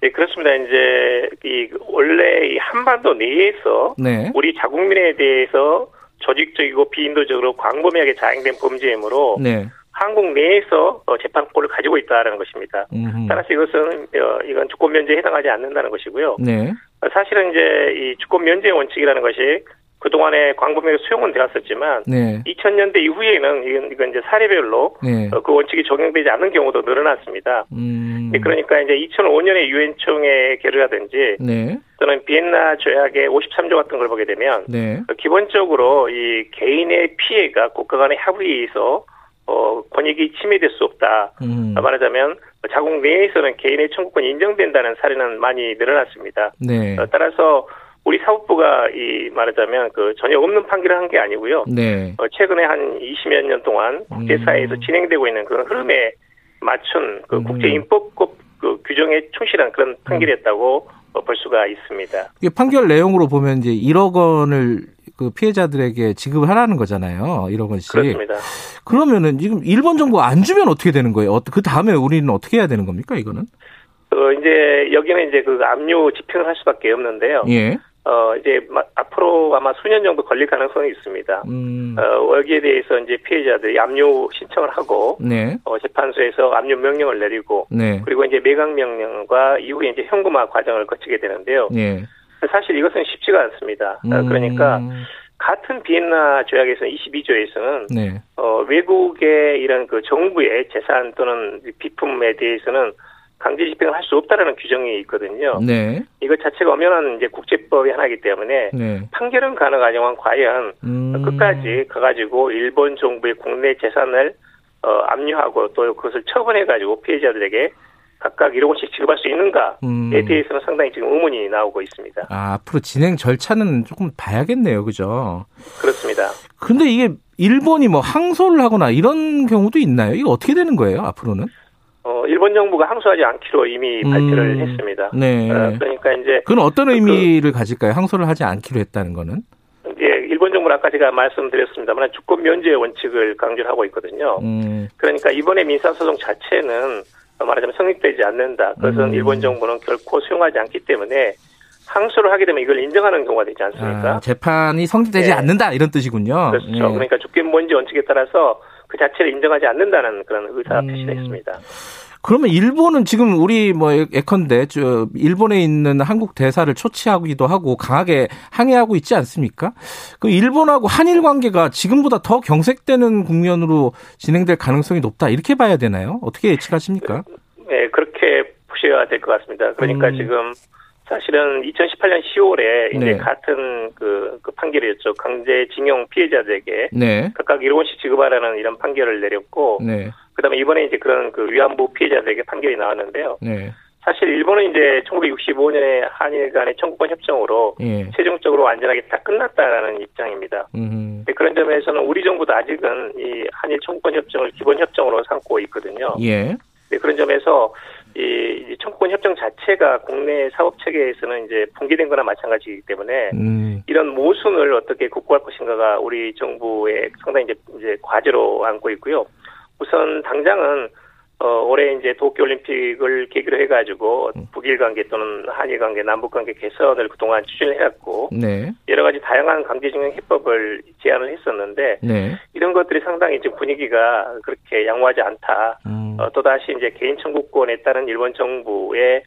네, 그렇습니다. 이제 이 원래 이 한반도 내에서 네. 우리 자국민에 대해서 조직적이고 비인도적으로 광범위하게 자행된 범죄이므로 네. 한국 내에서 어, 재판권을 가지고 있다는 것입니다. 음흠. 따라서 이것은 어, 이건 주권 면제에 해당하지 않는다는 것이고요. 네. 사실은 이제 이 주권 면제 원칙이라는 것이 그동안에 광범위하게 수용은 되었었지만 네. 2000년대 이후에는 이건, 이건 이제 사례별로 네. 어, 그 원칙이 적용되지 않는 경우도 늘어났습니다. 음. 그러니까 이제 2005년에 유엔 총회 결의라든지 네. 또는 비엔나 조약의 53조 같은 걸 보게 되면 네. 기본적으로 이 개인의 피해가 국가 간의 합의에 의해서 어, 권익이 침해될 수 없다. 음. 말하자면 자국 내에서는 개인의 청구권이 인정된다는 사례는 많이 늘어났습니다. 네. 어, 따라서 우리 사법부가 이 말하자면 그 전혀 없는 판결을 한 게 아니고요. 네. 어, 최근에 한 20여 년 동안 국제사회에서 음. 진행되고 있는 그런 흐름에 맞춘 그 음. 국제인법급 그 규정에 충실한 그런 판결이었다고 음. 볼 수가 있습니다. 이 판결 내용으로 보면 이제 1억 원을 그 피해자들에게 지급을 하라는 거잖아요. 1억 원씩. 그렇습니다. 그러면은 지금 일본 정부가 안 주면 어떻게 되는 거예요? 어, 그 다음에 우리는 어떻게 해야 되는 겁니까? 이거는? 어, 이제 여기는 이제 그 압류 집행을 할 수밖에 없는데요. 예. 어, 이제 앞으로 아마 수년 정도 걸릴 가능성이 있습니다. 음. 어, 여기에 대해서 이제 피해자들이 압류 신청을 하고, 네. 어, 재판소에서 압류 명령을 내리고, 네. 그리고 이제 매각 명령과 이후에 이제 현금화 과정을 거치게 되는데요. 네. 사실 이것은 쉽지가 않습니다. 어, 음. 그러니까 같은 비엔나 조약에서 22조에서는 네. 어, 외국의 이런 그 정부의 재산 또는 비품에 대해서는 강제 집행을 할 수 없다라는 규정이 있거든요. 네. 이것 자체가 엄연한 이제 국제법의 하나이기 때문에 네. 판결은 가능하지만 과연 음. 끝까지 가가지고 일본 정부의 국내 재산을 어, 압류하고 또 그것을 처분해가지고 피해자들에게 각각 1억 원씩 지급할 수 있는가에 음. 대해서는 상당히 지금 의문이 나오고 있습니다. 아, 앞으로 진행 절차는 조금 봐야겠네요. 그죠? 그렇습니다. 근데 이게 일본이 뭐 항소를 하거나 이런 경우도 있나요? 이게 어떻게 되는 거예요, 앞으로는? 어, 일본 정부가 항소하지 않기로 이미 음. 발표를 했습니다. 네. 어, 그러니까 이제. 그건 어떤 그 의미를 그, 가질까요? 항소를 하지 않기로 했다는 거는? 예, 일본 정부는 아까 제가 말씀드렸습니다만 주권 면제 원칙을 강조를 하고 있거든요. 음. 그러니까 이번에 민사소송 자체는 말하자면 성립되지 않는다. 그것은 음. 일본 정부는 결코 수용하지 않기 때문에 항소를 하게 되면 이걸 인정하는 경우가 되지 않습니까? 아, 재판이 성립되지 네. 않는다 이런 뜻이군요. 그렇죠. 예. 그러니까 주권 뭔지 원칙에 따라서 그 자체를 인정하지 않는다는 그런 의사 표시를 음. 했습니다. 그러면 일본은 지금 우리 뭐 예컨대 저 일본에 있는 한국 대사를 초치하기도 하고 강하게 항의하고 있지 않습니까? 그 일본하고 한일 관계가 지금보다 더 경색되는 국면으로 진행될 가능성이 높다 이렇게 봐야 되나요? 어떻게 예측하십니까? 네, 그렇게 보셔야 될 것 같습니다. 그러니까 음. 지금 사실은 2018년 10월에 이제 네. 같은 그, 그 판결이었죠. 강제징용 피해자들에게 네. 각각 1억 원씩 지급하라는 이런 판결을 내렸고, 네. 그다음에 이번에 이제 그런 그 위안부 피해자들에게 판결이 나왔는데요. 네. 사실 일본은 이제 1965년에 한일 간의 청구권 협정으로 예. 최종적으로 완전하게 다 끝났다라는 입장입니다. 네, 그런 점에서는 우리 정부도 아직은 이 한일 청구권 협정을 기본 협정으로 삼고 있거든요. 예. 네, 그런 점에서 이 청구권 협정 자체가 국내 사법 체계에서는 이제 붕괴된 거나 마찬가지이기 때문에 음. 이런 모순을 어떻게 극복할 것인가가 우리 정부의 상당히 이제, 이제 과제로 안고 있고요. 우선 당장은 어, 올해 이제 도쿄올림픽을 계기로 해가지고 음. 북일 관계 또는 한일 관계, 남북 관계 개선을 그동안 추진을 해왔고 네. 여러 가지 다양한 강제징용 해법을 제안을 했었는데 네. 이런 것들이 상당히 지금 분위기가 그렇게 양호하지 않다. 음. 어, 또다시 이제 개인 청구권에 따른 일본 정부의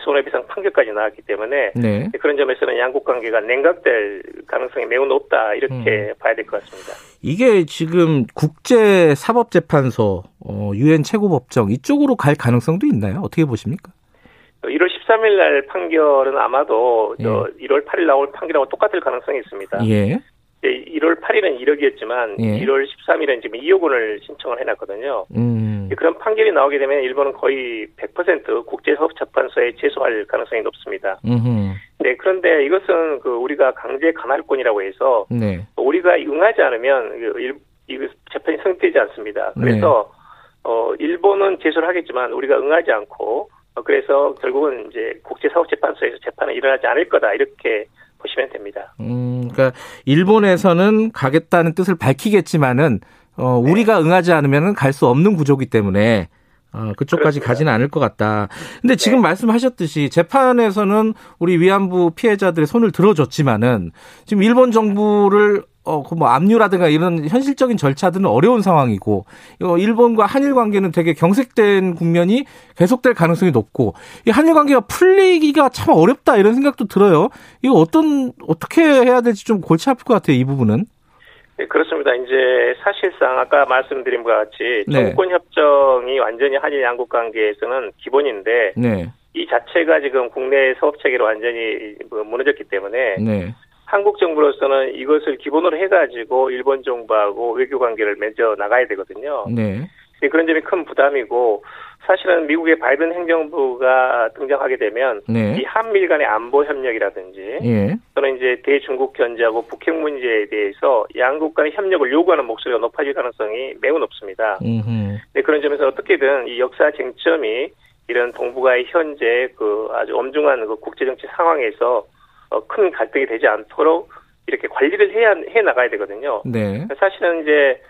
손해배상 판결까지 나왔기 때문에 네. 그런 점에서는 양국 관계가 냉각될 가능성이 매우 높다 이렇게 음. 봐야 될 것 같습니다. 이게 지금 국제 사법재판소 어, 유엔 최고법정 이쪽으로 갈 가능성도 있나요? 어떻게 보십니까? 1월 13일 날 판결은 아마도 예. 1월 8일 나올 판결하고 똑같을 가능성이 있습니다. 예. 1월 8일은 1억이었지만 예. 1월 13일은 지금 2억 원을 신청을 해놨거든요. 음. 그런 판결이 나오게 되면 일본은 거의 100% 국제사법재판소에 제소할 가능성이 높습니다. 음흠. 네, 그런데 이것은 그 우리가 강제 감할권이라고 해서 네. 우리가 응하지 않으면 그이 재판이 성립되지 않습니다. 그래서 네. 어 일본은 제소를 하겠지만 우리가 응하지 않고 어, 그래서 결국은 이제 국제사법재판소에서 재판은 일어나지 않을 거다 이렇게 보시면 됩니다. 음, 그러니까 일본에서는 가겠다는 뜻을 밝히겠지만은 어, 우리가 네. 응하지 않으면 갈 수 없는 구조기 때문에 어, 그쪽까지 그렇습니다. 가지는 않을 것 같다. 근데 지금 네. 말씀하셨듯이 재판에서는 우리 위안부 피해자들의 손을 들어줬지만은 지금 일본 정부를 어, 그 뭐 압류라든가 이런 현실적인 절차들은 어려운 상황이고, 어, 일본과 한일 관계는 되게 경색된 국면이 계속될 가능성이 높고, 이 한일 관계가 풀리기가 참 어렵다 이런 생각도 들어요. 이거 어떤, 어떻게 해야 될지 좀 골치 아플 것 같아요, 이 부분은. 네, 그렇습니다. 이제 사실상 아까 말씀드린 것 같이 네. 정권 협정이 완전히 한일 양국 관계에서는 기본인데, 네. 이 자체가 지금 국내 사업 체계로 완전히 뭐 무너졌기 때문에 네. 한국 정부로서는 이것을 기본으로 해가지고 일본 정부하고 외교 관계를 맺어 나가야 되거든요. 네. 그런 점이 큰 부담이고 사실은 미국의 바이든 행정부가 등장하게 되면 네. 이 한미일 간의 안보 협력이라든지 예. 또는 이제 대중국 견제하고 북핵 문제에 대해서 양국 간의 협력을 요구하는 목소리가 높아질 가능성이 매우 높습니다. 네, 그런 점에서 어떻게든 이 역사 쟁점이 이런 동북아의 현재 그 아주 엄중한 그 국제 정치 상황에서 어, 큰 갈등이 되지 않도록 이렇게 관리를 해야 해 나가야 되거든요. 네. 사실은 이제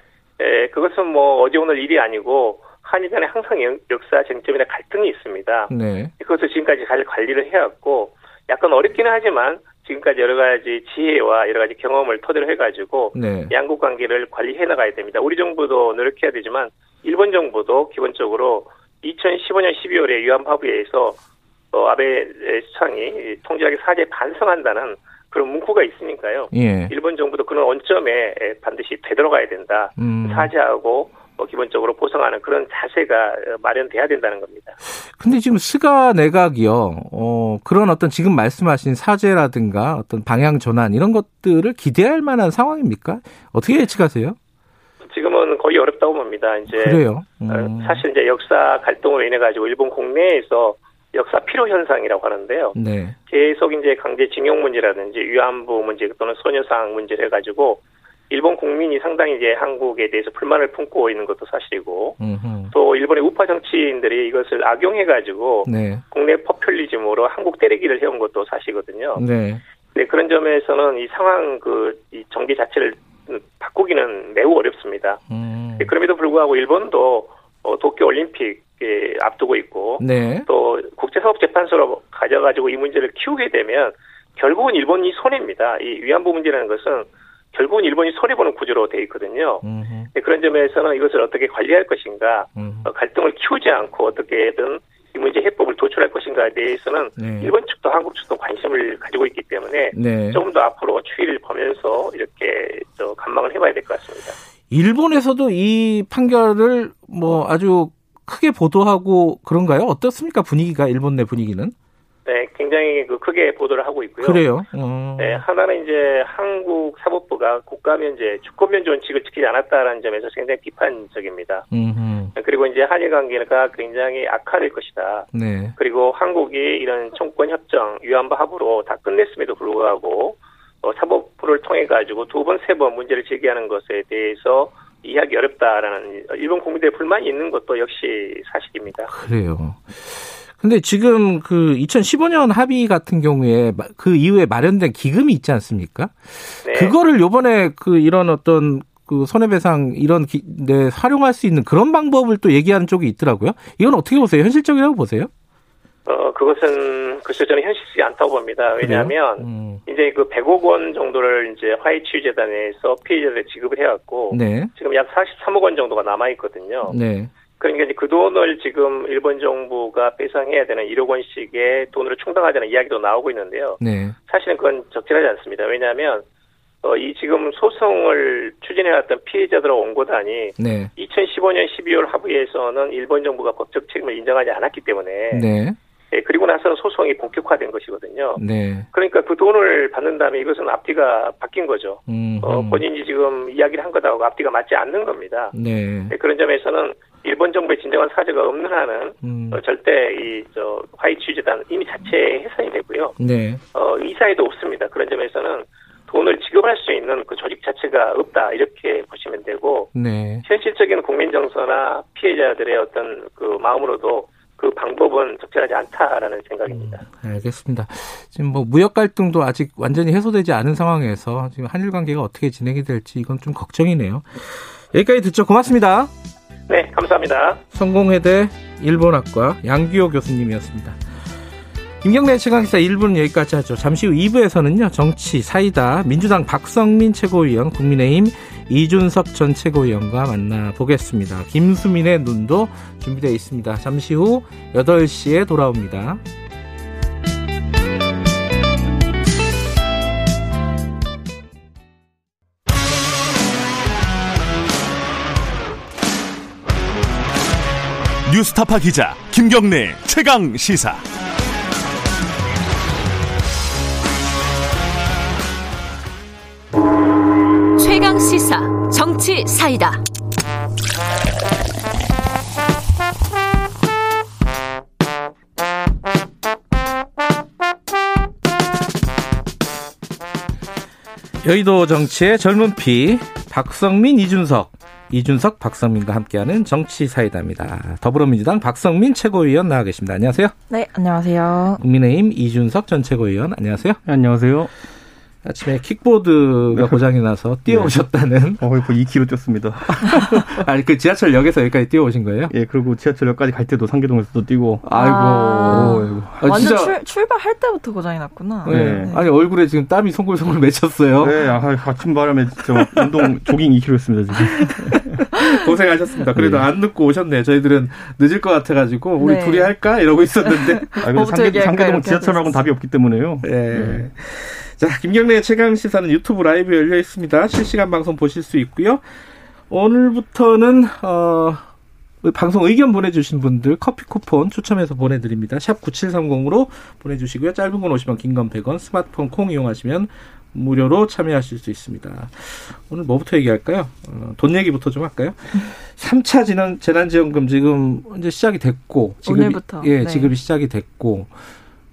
에, 그것은 뭐 어제 오늘 일이 아니고 한일 간에 항상 역사 쟁점이나 갈등이 있습니다. 네. 그것을 지금까지 잘 관리를 해왔고 약간 어렵기는 하지만 지금까지 여러 가지 지혜와 여러 가지 경험을 토대로 해가지고 네. 양국 관계를 관리해 나가야 됩니다. 우리 정부도 노력해야 되지만 일본 정부도 기본적으로 2015년 12월에 위안부 합의에서 어, 아베 수상이 통제하게 사죄에 반성한다는 그런 문구가 있으니까요. 예. 일본 정부도 그런 원점에 반드시 되돌아가야 된다. 음. 사죄하고 뭐 기본적으로 보상하는 그런 자세가 마련돼야 된다는 겁니다. 근데 지금 스가 내각이요, 어, 그런 어떤 지금 말씀하신 사죄라든가 어떤 방향 전환 이런 것들을 기대할 만한 상황입니까? 어떻게 예측하세요? 지금은 거의 어렵다고 봅니다. 이제 그래요. 음. 사실 이제 역사 갈등으로 인해 가지고 일본 국내에서 역사 필요 현상이라고 하는데요. 네. 계속 이제 강제징용 문제라든지 위안부 문제 또는 소녀상 문제를 해가지고 일본 국민이 상당히 이제 한국에 대해서 불만을 품고 있는 것도 사실이고 음흠. 또 일본의 우파 정치인들이 이것을 악용해가지고 네. 국내 포퓰리즘으로 한국 때리기를 해온 것도 사실이거든요. 네. 네 그런 점에서는 이 상황 그이 정계 자체를 바꾸기는 매우 어렵습니다. 음. 네, 그럼에도 불구하고 일본도 어, 도쿄 올림픽 예, 앞두고 있고 네. 또 국제사법재판소로 가져가지고 이 문제를 키우게 되면 결국은 일본이 손해입니다. 이 위안부 문제라는 것은 결국은 일본이 손해보는 구조로 돼 있거든요. 네, 그런 점에서는 이것을 어떻게 관리할 것인가, 어, 갈등을 키우지 않고 어떻게든 이 문제 해법을 도출할 것인가에 대해서는 네. 일본 측도 한국 측도 관심을 가지고 있기 때문에 네. 조금 더 앞으로 추이를 보면서 이렇게 저 감망을 해봐야 될 것 같습니다. 일본에서도 이 판결을 뭐 아주 크게 보도하고 그런가요? 어떻습니까? 분위기가 일본 내 분위기는? 네, 굉장히 그 크게 보도를 하고 있고요. 그래요? 어. 네, 하나는 이제 한국 사법부가 국가 면제, 주권 면제 원칙을 지키지 않았다라는 점에서 굉장히 비판적입니다. 음흠. 그리고 이제 한일 관계가 굉장히 악화될 것이다. 네. 그리고 한국이 이런 총권 협정, 위안부 합의로 다 끝냈음에도 불구하고 어, 사법부를 통해 가지고 두 번, 세 번 문제를 제기하는 것에 대해서 이해하기 어렵다라는 일본 국민들의 불만이 있는 것도 역시 사실입니다. 그래요. 근데 지금 그 2015년 합의 같은 경우에 그 이후에 마련된 기금이 있지 않습니까? 네. 그거를 요번에 그 이런 어떤 그 손해배상 이런 기, 네, 활용할 수 있는 그런 방법을 또 얘기하는 쪽이 있더라고요. 이건 어떻게 보세요? 현실적이라고 보세요? 어, 그것은 글쎄 저는 현실적이 않다고 봅니다. 왜냐하면 음. 이제 그 100억 원 정도를 이제 화해치유재단에서 피해자들 지급을 해왔고 네. 지금 약 43억 원 정도가 남아 있거든요. 네. 그러니까 이제 그 돈을 지금 일본 정부가 배상해야 되는 1억 원씩의 돈으로 충당하자는 이야기도 나오고 있는데요. 네. 사실은 그건 적절하지 않습니다. 왜냐하면 어, 이 지금 소송을 추진해왔던 피해자들의 원고단이 네. 2015년 12월 합의에서는 일본 정부가 법적 책임을 인정하지 않았기 때문에 네. 예, 그리고 나서는 소송이 본격화된 것이거든요. 네. 그러니까 그 돈을 받는 다음에 이것은 앞뒤가 바뀐 거죠. 음, 어, 본인이 지금 이야기를 한 것하고 앞뒤가 맞지 않는 겁니다. 네. 예, 그런 점에서는 일본 정부의 진정한 사죄가 없는 한은 음. 어, 절대 이저 화이 취재단 이미 자체 해산이 되고요. 네. 어, 이 사이도 없습니다. 그런 점에서는 돈을 지급할 수 있는 그 조직 자체가 없다 이렇게 보시면 되고 네. 현실적인 국민 정서나 피해자들의 어떤 그 마음으로도 그 방법은 적절하지 않다라는 생각입니다. 음, 알겠습니다. 지금 뭐 무역 갈등도 아직 완전히 해소되지 않은 상황에서 지금 한일 관계가 어떻게 진행이 될지 이건 좀 걱정이네요. 여기까지 듣죠. 고맙습니다. 네, 감사합니다. 성공회대 일본학과 양규호 교수님이었습니다. 김경래 최강기사 1부는 여기까지 하죠. 잠시 후 2부에서는요. 정치, 사이다, 민주당 박성민 최고위원, 국민의힘 이준석 전 최고위원과 만나보겠습니다. 김수민의 눈도 준비되어 있습니다. 잠시 후 8시에 돌아옵니다. 뉴스타파 기자 김경래 최강 시사. 최강 시사 정치 사이다. 여의도 정치의 젊은 피 박성민 이준석 이준석 박성민과 함께하는 정치 사이다입니다. 더불어민주당 박성민 최고위원 나와 계십니다. 안녕하세요. 네, 안녕하세요. 국민의힘 이준석 전 최고위원 안녕하세요. 네, 안녕하세요. 아침에 킥보드가 네. 고장이 나서 뛰어오셨다는. 네. 어, 거의 2km 뛰었습니다. [laughs] 아니, 그 지하철역에서 여기까지 뛰어오신 거예요? 예, 그리고 지하철역까지 갈 때도 상계동에서도 뛰고. 아이고. 아, 아, 완전 출, 출발할 때부터 고장이 났구나. 네. 네. 아니, 얼굴에 지금 땀이 송글송글 맺혔어요. 네, 아, 아침 바람에 진짜 운동, 조깅 2km 했습니다, 지금. [laughs] 고생하셨습니다. 그래도 네. 안 늦고 오셨네요. 저희들은 늦을 것 같아가지고, 우리 네. 둘이 할까? 이러고 있었는데. 아, 상계, 상계동은 지하철하고는 답이 없기 때문에요. 네. 자, 김경래 최강 시사는 유튜브 라이브 열려 있습니다. 실시간 방송 보실 수 있고요. 오늘부터는 어 방송 의견 보내주신 분들 커피 쿠폰 추첨해서 보내드립니다. 샵 9730으로 보내주시고요. 짧은 건 50원, 긴 건 100원, 스마트폰 콩 이용하시면 무료로 참여하실 수 있습니다. 오늘 뭐부터 얘기할까요? 어, 돈 얘기부터 좀 할까요? 3차 재난, 재난지원금 지금 이제 시작이 됐고. 지급이, 오늘부터. 예, 네. 지급이 시작이 됐고.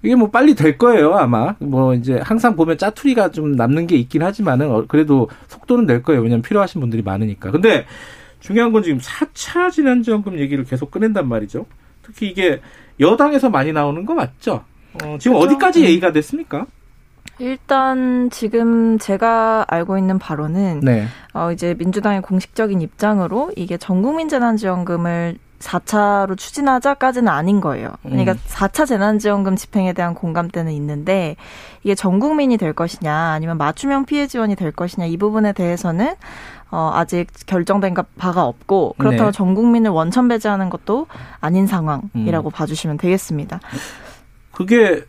이게 뭐 빨리 될 거예요, 아마. 뭐 이제 항상 보면 짜투리가 좀 남는 게 있긴 하지만은 어, 그래도 속도는 낼 거예요. 왜냐면 필요하신 분들이 많으니까. 근데 중요한 건 지금 4차 지난지원금 얘기를 계속 꺼낸단 말이죠. 특히 이게 여당에서 많이 나오는 거 맞죠? 어, 지금 그렇죠? 어디까지 음. 얘기가 됐습니까? 일단 지금 제가 알고 있는 바로는 네. 어 이제 민주당의 공식적인 입장으로 이게 전국민 재난지원금을 4차로 추진하자까지는 아닌 거예요. 그러니까 음. 4차 재난지원금 집행에 대한 공감대는 있는데 이게 전 국민이 될 것이냐 아니면 맞춤형 피해 지원이 될 것이냐 이 부분에 대해서는 어, 아직 결정된 바가 없고 그렇다고 네. 전 국민을 원천 배제하는 것도 아닌 상황이라고 음. 봐주시면 되겠습니다. 그게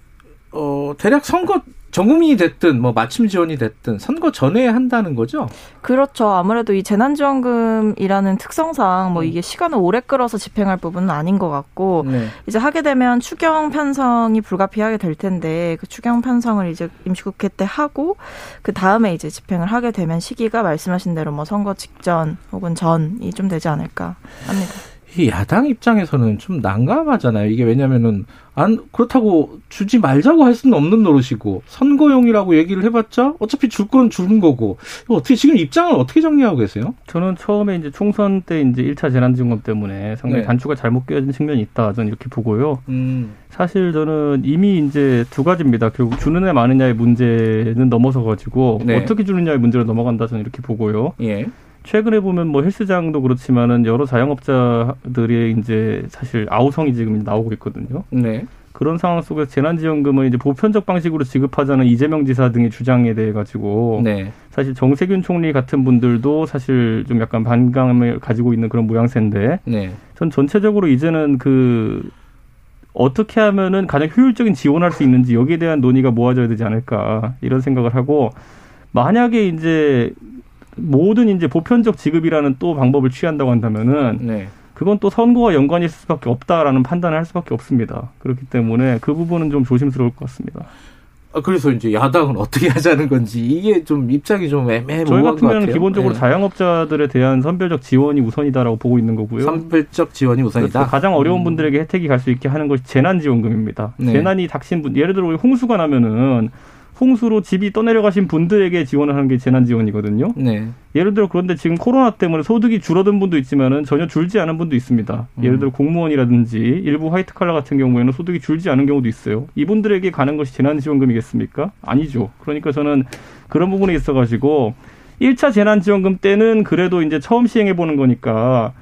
어, 대략 선거 전국민이 됐든 뭐 맞춤 지원이 됐든 선거 전에 한다는 거죠? 그렇죠. 아무래도 이 재난지원금이라는 특성상 뭐 음. 이게 시간을 오래 끌어서 집행할 부분은 아닌 것 같고 네. 이제 하게 되면 추경 편성이 불가피하게 될 텐데 그 추경 편성을 이제 임시국회 때 하고 그 다음에 이제 집행을 하게 되면 시기가 말씀하신 대로 뭐 선거 직전 혹은 전이 좀 되지 않을까 합니다. 이 야당 입장에서는 좀 난감하잖아요. 이게 왜냐면은 안 그렇다고 주지 말자고 할 수는 없는 노릇이고 선거용이라고 얘기를 해봤자 어차피 줄 건 주는 거고 어떻게 지금 입장을 어떻게 정리하고 계세요? 저는 처음에 이제 총선 때 이제 1차 재난지원금 때문에 상당히 네. 단추가 잘못 끼어진 측면이 있다 저는 이렇게 보고요. 음. 사실 저는 이미 이제 두 가지입니다. 결국 주는 애 많으냐의 문제는 넘어서 가지고 네. 어떻게 주느냐의 문제로 넘어간다 저는 이렇게 보고요. 예. 최근에 보면 뭐 헬스장도 그렇지만은 여러 자영업자들이 이제 사실 아우성이 지금 나오고 있거든요. 네. 그런 상황 속에서 재난지원금을 이제 보편적 방식으로 지급하자는 이재명 지사 등의 주장에 대해 가지고 네. 사실 정세균 총리 같은 분들도 사실 좀 약간 반감을 가지고 있는 그런 모양새인데 네. 전 전체적으로 이제는 그 어떻게 하면은 가장 효율적인 지원할 수 있는지 여기에 대한 논의가 모아져야 되지 않을까 이런 생각을 하고 만약에 이제 모든 이제 보편적 지급이라는 또 방법을 취한다고 한다면은 네. 그건 또 선거와 연관이 있을 수밖에 없다라는 판단을 할 수밖에 없습니다. 그렇기 때문에 그 부분은 좀 조심스러울 것 같습니다. 아, 그래서 이제 야당은 어떻게 하자는 건지 이게 좀 입장이 좀 애매해 저희 같은 경우는 기본적으로 네. 자영업자들의 대한 선별적 지원이 우선이다라고 보고 있는 거고요. 선별적 지원이 우선이다. 가장 어려운 음. 분들에게 혜택이 갈 수 있게 하는 것이 재난지원금입니다. 네. 재난이 닥친 분, 예를 들어 홍수가 나면은 홍수로 집이 떠내려가신 분들에게 지원을 하는 게 재난지원이거든요. 네. 예를 들어 그런데 지금 코로나 때문에 소득이 줄어든 분도 있지만은 전혀 줄지 않은 분도 있습니다. 음. 예를 들어 공무원이라든지 일부 화이트 칼라 같은 경우에는 소득이 줄지 않은 경우도 있어요. 이분들에게 가는 것이 재난지원금이겠습니까? 아니죠. 그러니까 저는 그런 부분에 있어가지고 1차 재난지원금 때는 그래도 이제 처음 시행해 보는 거니까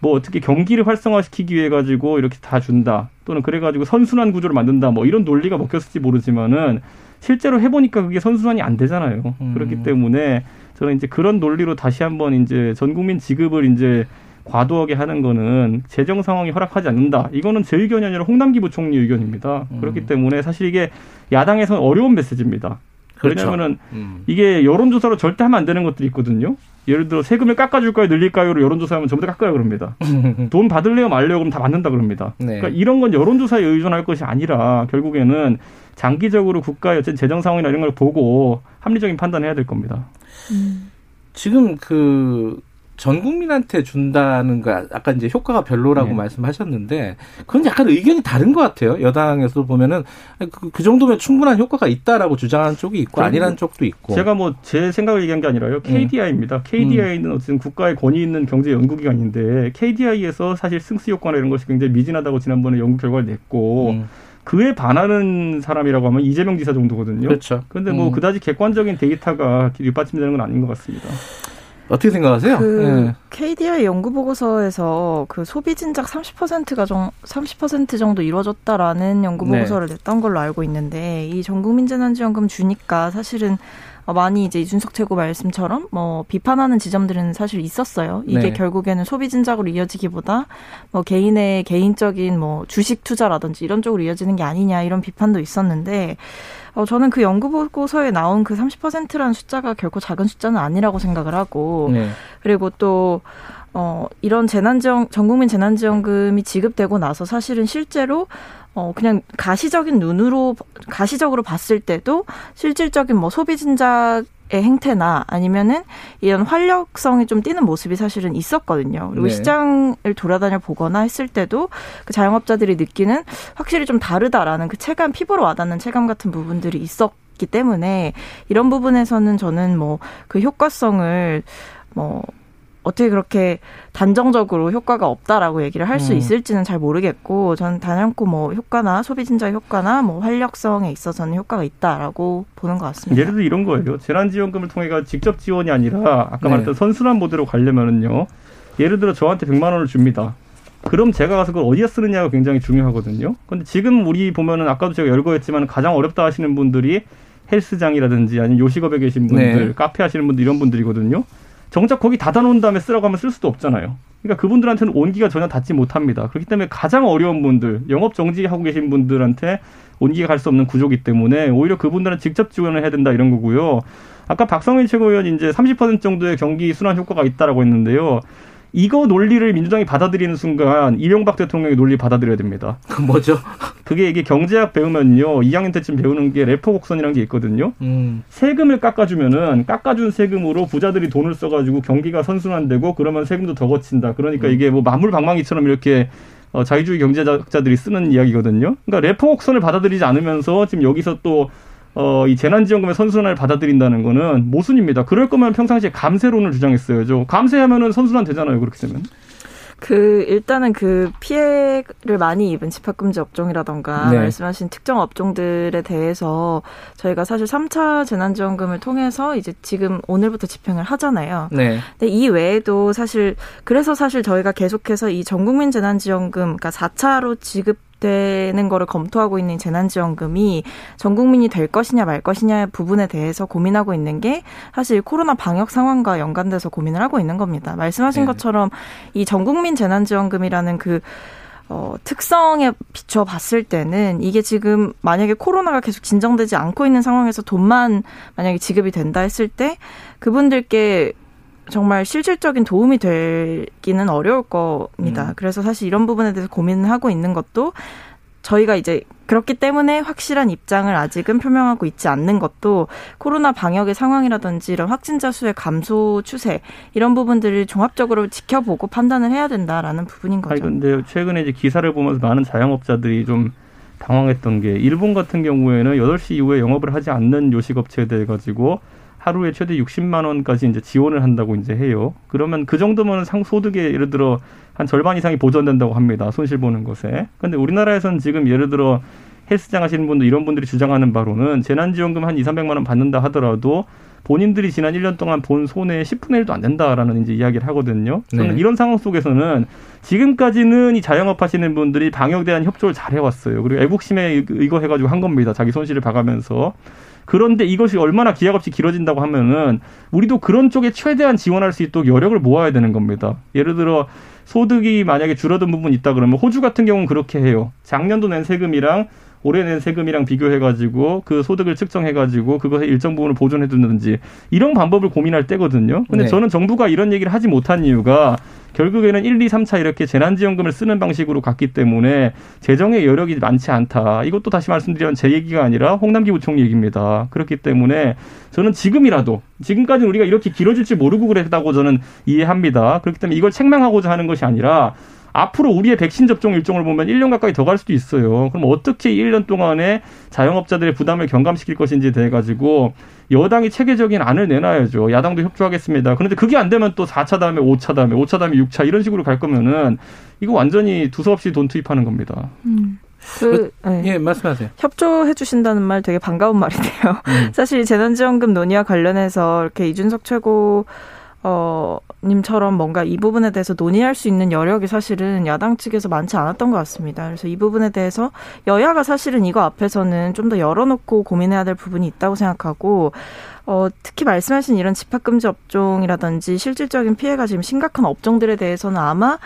뭐 어떻게 경기를 활성화시키기 위해 가지고 이렇게 다 준다 또는 그래 가지고 선순환 구조를 만든다 뭐 이런 논리가 먹혔을지 모르지만은 실제로 해보니까 그게 선순환이 안 되잖아요. 음. 그렇기 때문에 저는 이제 그런 논리로 다시 한번 이제 전 국민 지급을 이제 과도하게 하는 거는 재정 상황이 허락하지 않는다. 이거는 제 의견이 아니라 홍남기 부총리 의견입니다. 음. 그렇기 때문에 사실 이게 야당에서는 어려운 메시지입니다. 그렇죠. 왜냐하면은 음. 이게 여론조사로 절대 하면 안 되는 것들이 있거든요. 예를 들어 세금을 깎아줄까요, 늘릴까요로 여론조사하면 전부 다 깎아요 그럽니다. [laughs] 돈 받을래요, 말래요 그럼 다 받는다 그럽니다. 네. 그러니까 이런 건 여론조사에 의존할 것이 아니라 결국에는 장기적으로 국가의 어쨌든 재정 상황이나 이런 걸 보고 합리적인 판단을 해야 될 겁니다. 음. 지금 그 전 국민한테 준다는 거 아까 이제 효과가 별로라고 네. 말씀하셨는데 그건 약간 의견이 다른 것 같아요. 여당에서 보면은 그, 그 정도면 충분한 효과가 있다라고 주장하는 쪽이 있고 아니라는 쪽도 있고. 제가 뭐 제 생각을 얘기한 게 아니라요. KDI입니다. KDI는 음. 어쨌든 국가의 권위 있는 경제 연구기관인데 KDI에서 사실 승수 효과나 이런 것이 굉장히 미진하다고 지난번에 연구 결과를 냈고. 음. 그에 반하는 사람이라고 하면 이재명 지사 정도거든요. 그렇죠. 그런데 뭐 음. 그다지 객관적인 데이터가 뒷받침되는 건 아닌 것 같습니다. 어떻게 생각하세요? 그 네. KDI 연구 보고서에서 그 소비 진작 30%가 정 30% 정도 이루어졌다라는 연구 네. 보고서를 네. 냈던 걸로 알고 있는데 이 전국민 재난지원금 주니까 사실은 많이 이제 이준석 최고 말씀처럼 뭐 비판하는 지점들은 사실 있었어요. 이게 네. 결국에는 소비 진작으로 이어지기보다 뭐 개인의 개인적인 뭐 주식 투자라든지 이런 쪽으로 이어지는 게 아니냐 이런 비판도 있었는데 어, 저는 그 연구 보고서에 나온 그 30%라는 숫자가 결코 작은 숫자는 아니라고 생각을 하고 네. 그리고 또 어, 이런 재난지원, 전국민 재난지원금이 지급되고 나서 사실은 실제로 어, 그냥 가시적인 눈으로, 가시적으로 봤을 때도 실질적인 뭐 소비 진작 의 행태나 아니면은 이런 활력성이 좀 띄는 모습이 사실은 있었거든요. 그리고 네. 시장을 돌아다녀 보거나 했을 때도 그 자영업자들이 느끼는 확실히 좀 다르다라는 그 체감, 피부로 와닿는 체감 같은 부분들이 있었기 때문에 이런 부분에서는 저는 뭐 그 효과성을 뭐 어떻게 그렇게 단정적으로 효과가 없다라고 얘기를 할수 음. 있을지는 잘 모르겠고 저는 단연코 뭐 효과나 소비 진작 효과나 뭐 활력성에 있어서는 효과가 있다라고 보는 것 같습니다. 예를 들어 이런 거예요. 재난지원금을 통해가 직접 지원이 아니라 아까 네. 말했던 선순환 모드로 가려면은요. 예를 들어 저한테 100만 원을 줍니다. 그럼 제가 가서 그걸 어디에 쓰느냐가 굉장히 중요하거든요. 근데 지금 우리 보면은 아까도 제가 열거했지만 가장 어렵다 하시는 분들이 헬스장이라든지 아니면 요식업에 계신 분들, 네. 카페 하시는 분들 이런 분들이거든요. 정작 거기 닫아놓은 다음에 쓰라고 하면 쓸 수도 없잖아요. 그러니까 그분들한테는 온기가 전혀 닿지 못합니다. 그렇기 때문에 가장 어려운 분들, 영업 정지하고 계신 분들한테 온기가 갈 수 없는 구조기 때문에 오히려 그분들은 직접 지원을 해야 된다 이런 거고요. 아까 박성민 최고위원이 이제 30% 정도의 경기 순환 효과가 있다라고 했는데요. 이거 논리를 민주당이 받아들이는 순간 이명박 대통령의 논리 받아들여야 됩니다. [laughs] 그 뭐죠? 그게 이게 경제학 배우면요. 2학년 때쯤 배우는 게 레포 곡선이라는 게 있거든요. 음. 세금을 깎아주면은 깎아준 세금으로 부자들이 돈을 써가지고 경기가 선순환되고 그러면 세금도 더 거친다. 그러니까 음. 이게 뭐 만물방망이처럼 이렇게 어, 자유주의 경제학자들이 쓰는 이야기거든요. 그러니까 레포 곡선을 받아들이지 않으면서 지금 여기서 또 어, 이 재난지원금의 선순환을 받아들인다는 거는 모순입니다. 그럴 거면 평상시에 감세론을 주장했어야죠. 감세하면은 선순환 되잖아요. 그렇게 되면. 그 일단은 그 피해를 많이 입은 집합금지 업종이라던가 네. 말씀하신 특정 업종들에 대해서 저희가 사실 3차 재난지원금을 통해서 이제 지금 오늘부터 집행을 하잖아요. 네. 근데 이 외에도 사실 그래서 사실 저희가 계속해서 이 전국민 재난지원금 그러니까 4차로 지급 되는 거를 검토하고 있는 재난지원금이 전 국민이 될 것이냐 말 것이냐 부분에 대해서 고민하고 있는 게 사실 코로나 방역 상황과 연관돼서 고민을 하고 있는 겁니다. 말씀하신 네. 것처럼 이 전 국민 재난지원금이라는 그 어, 특성에 비춰 봤을 때는 이게 지금 만약에 코로나가 계속 진정되지 않고 있는 상황에서 돈만 만약에 지급이 된다 했을 때 그분들께 정말 실질적인 도움이 되기는 어려울 겁니다. 음. 그래서 사실 이런 부분에 대해서 고민을 하고 있는 것도 저희가 이제 그렇기 때문에 확실한 입장을 아직은 표명하고 있지 않는 것도 코로나 방역의 상황이라든지 이런 확진자 수의 감소 추세 이런 부분들을 종합적으로 지켜보고 판단을 해야 된다라는 부분인 거죠. 아니 근데 최근에 이제 기사를 보면서 많은 자영업자들이 좀 당황했던 게 일본 같은 경우에는 8시 이후에 영업을 하지 않는 요식업체에 대해 가지고 하루에 최대 60만 원까지 이제 지원을 한다고 이제 해요. 그러면 그 정도면 상소득의 예를 들어 한 절반 이상이 보전된다고 합니다. 손실 보는 것에. 근데 우리나라에서는 지금 예를 들어 헬스장 하시는 분들 이런 분들이 주장하는 바로는 재난지원금 한 2, 300만 원 받는다 하더라도 본인들이 지난 1년 동안 본 손해의 10분의 1도 안 된다라는 이제 이야기를 하거든요. 저는 네. 이런 상황 속에서는 지금까지는 이 자영업 하시는 분들이 방역에 대한 협조를 잘 해왔어요. 그리고 애국심에 이거 해가지고 한 겁니다. 자기 손실을 봐가면서. 그런데 이것이 얼마나 기약 없이 길어진다고 하면은 우리도 그런 쪽에 최대한 지원할 수 있도록 여력을 모아야 되는 겁니다. 예를 들어 소득이 만약에 줄어든 부분이 있다 그러면 호주 같은 경우는 그렇게 해요. 작년도 낸 세금이랑 올해 낸 세금이랑 비교해가지고 그 소득을 측정해가지고 그것의 일정 부분을 보존해두는지 이런 방법을 고민할 때거든요. 근데 네. 저는 정부가 이런 얘기를 하지 못한 이유가 결국에는 1, 2, 3차 이렇게 재난지원금을 쓰는 방식으로 갔기 때문에 재정의 여력이 많지 않다. 이것도 다시 말씀드리면 제 얘기가 아니라 홍남기 부총리 얘기입니다. 그렇기 때문에 저는 지금이라도 지금까지는 우리가 이렇게 길어질지 모르고 그랬다고 저는 이해합니다. 그렇기 때문에 이걸 책망하고자 하는 것이 아니라 앞으로 우리의 백신 접종 일정을 보면 1년 가까이 더 갈 수도 있어요. 그럼 어떻게 1년 동안에 자영업자들의 부담을 경감시킬 것인지에 대해 가지고 여당이 체계적인 안을 내놔야죠. 야당도 협조하겠습니다. 그런데 그게 안 되면 또 4차 다음에 5차 다음에 5차 다음에 6차 이런 식으로 갈 거면은 이거 완전히 두서없이 돈 투입하는 겁니다. 음. 그, 네. 예, 말씀하세요. 협조해 주신다는 말 되게 반가운 말이네요. 음. [laughs] 사실 재난지원금 논의와 관련해서 이렇게 이준석 최고 어, 님처럼 뭔가 이 부분에 대해서 논의할 수 있는 여력이 사실은 야당 측에서 많지 않았던 것 같습니다. 그래서 이 부분에 대해서 여야가 사실은 이거 앞에서는 좀 더 열어놓고 고민해야 될 부분이 있다고 생각하고, 어, 특히 말씀하신 이런 집합금지 업종이라든지 실질적인 피해가 지금 심각한 업종들에 대해서는 아마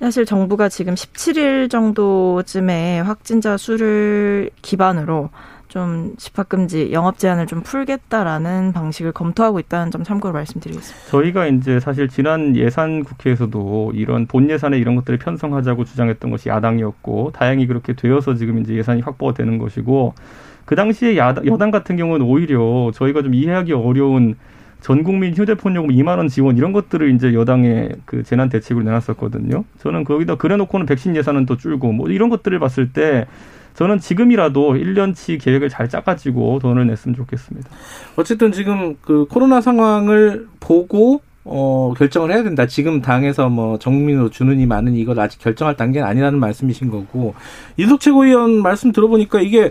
사실 정부가 지금 17일 정도쯤에 확진자 수를 기반으로 좀 집합금지, 영업 제한을 좀 풀겠다라는 방식을 검토하고 있다는 점 참고로 말씀드리겠습니다. 저희가 이제 사실 지난 예산 국회에서도 이런 본 예산에 이런 것들을 편성하자고 주장했던 것이 야당이었고 다행히 그렇게 되어서 지금 이제 예산이 확보가 되는 것이고 그 당시에 야당, 여당 같은 경우는 오히려 저희가 좀 이해하기 어려운 전 국민 휴대폰 요금 2만 원 지원 이런 것들을 이제 여당의 그 재난 대책으로 내놨었거든요. 저는 거기다 그래놓고는 백신 예산은 또 줄고 뭐 이런 것들을 봤을 때 저는 지금이라도 1년치 계획을 잘 짜가지고 돈을 냈으면 좋겠습니다. 어쨌든 지금 그 코로나 상황을 보고 어, 결정을 해야 된다. 지금 당에서 뭐 정민으로 주는 이 많은 이걸 아직 결정할 단계는 아니라는 말씀이신 거고 이석 최고위원 말씀 들어보니까 이게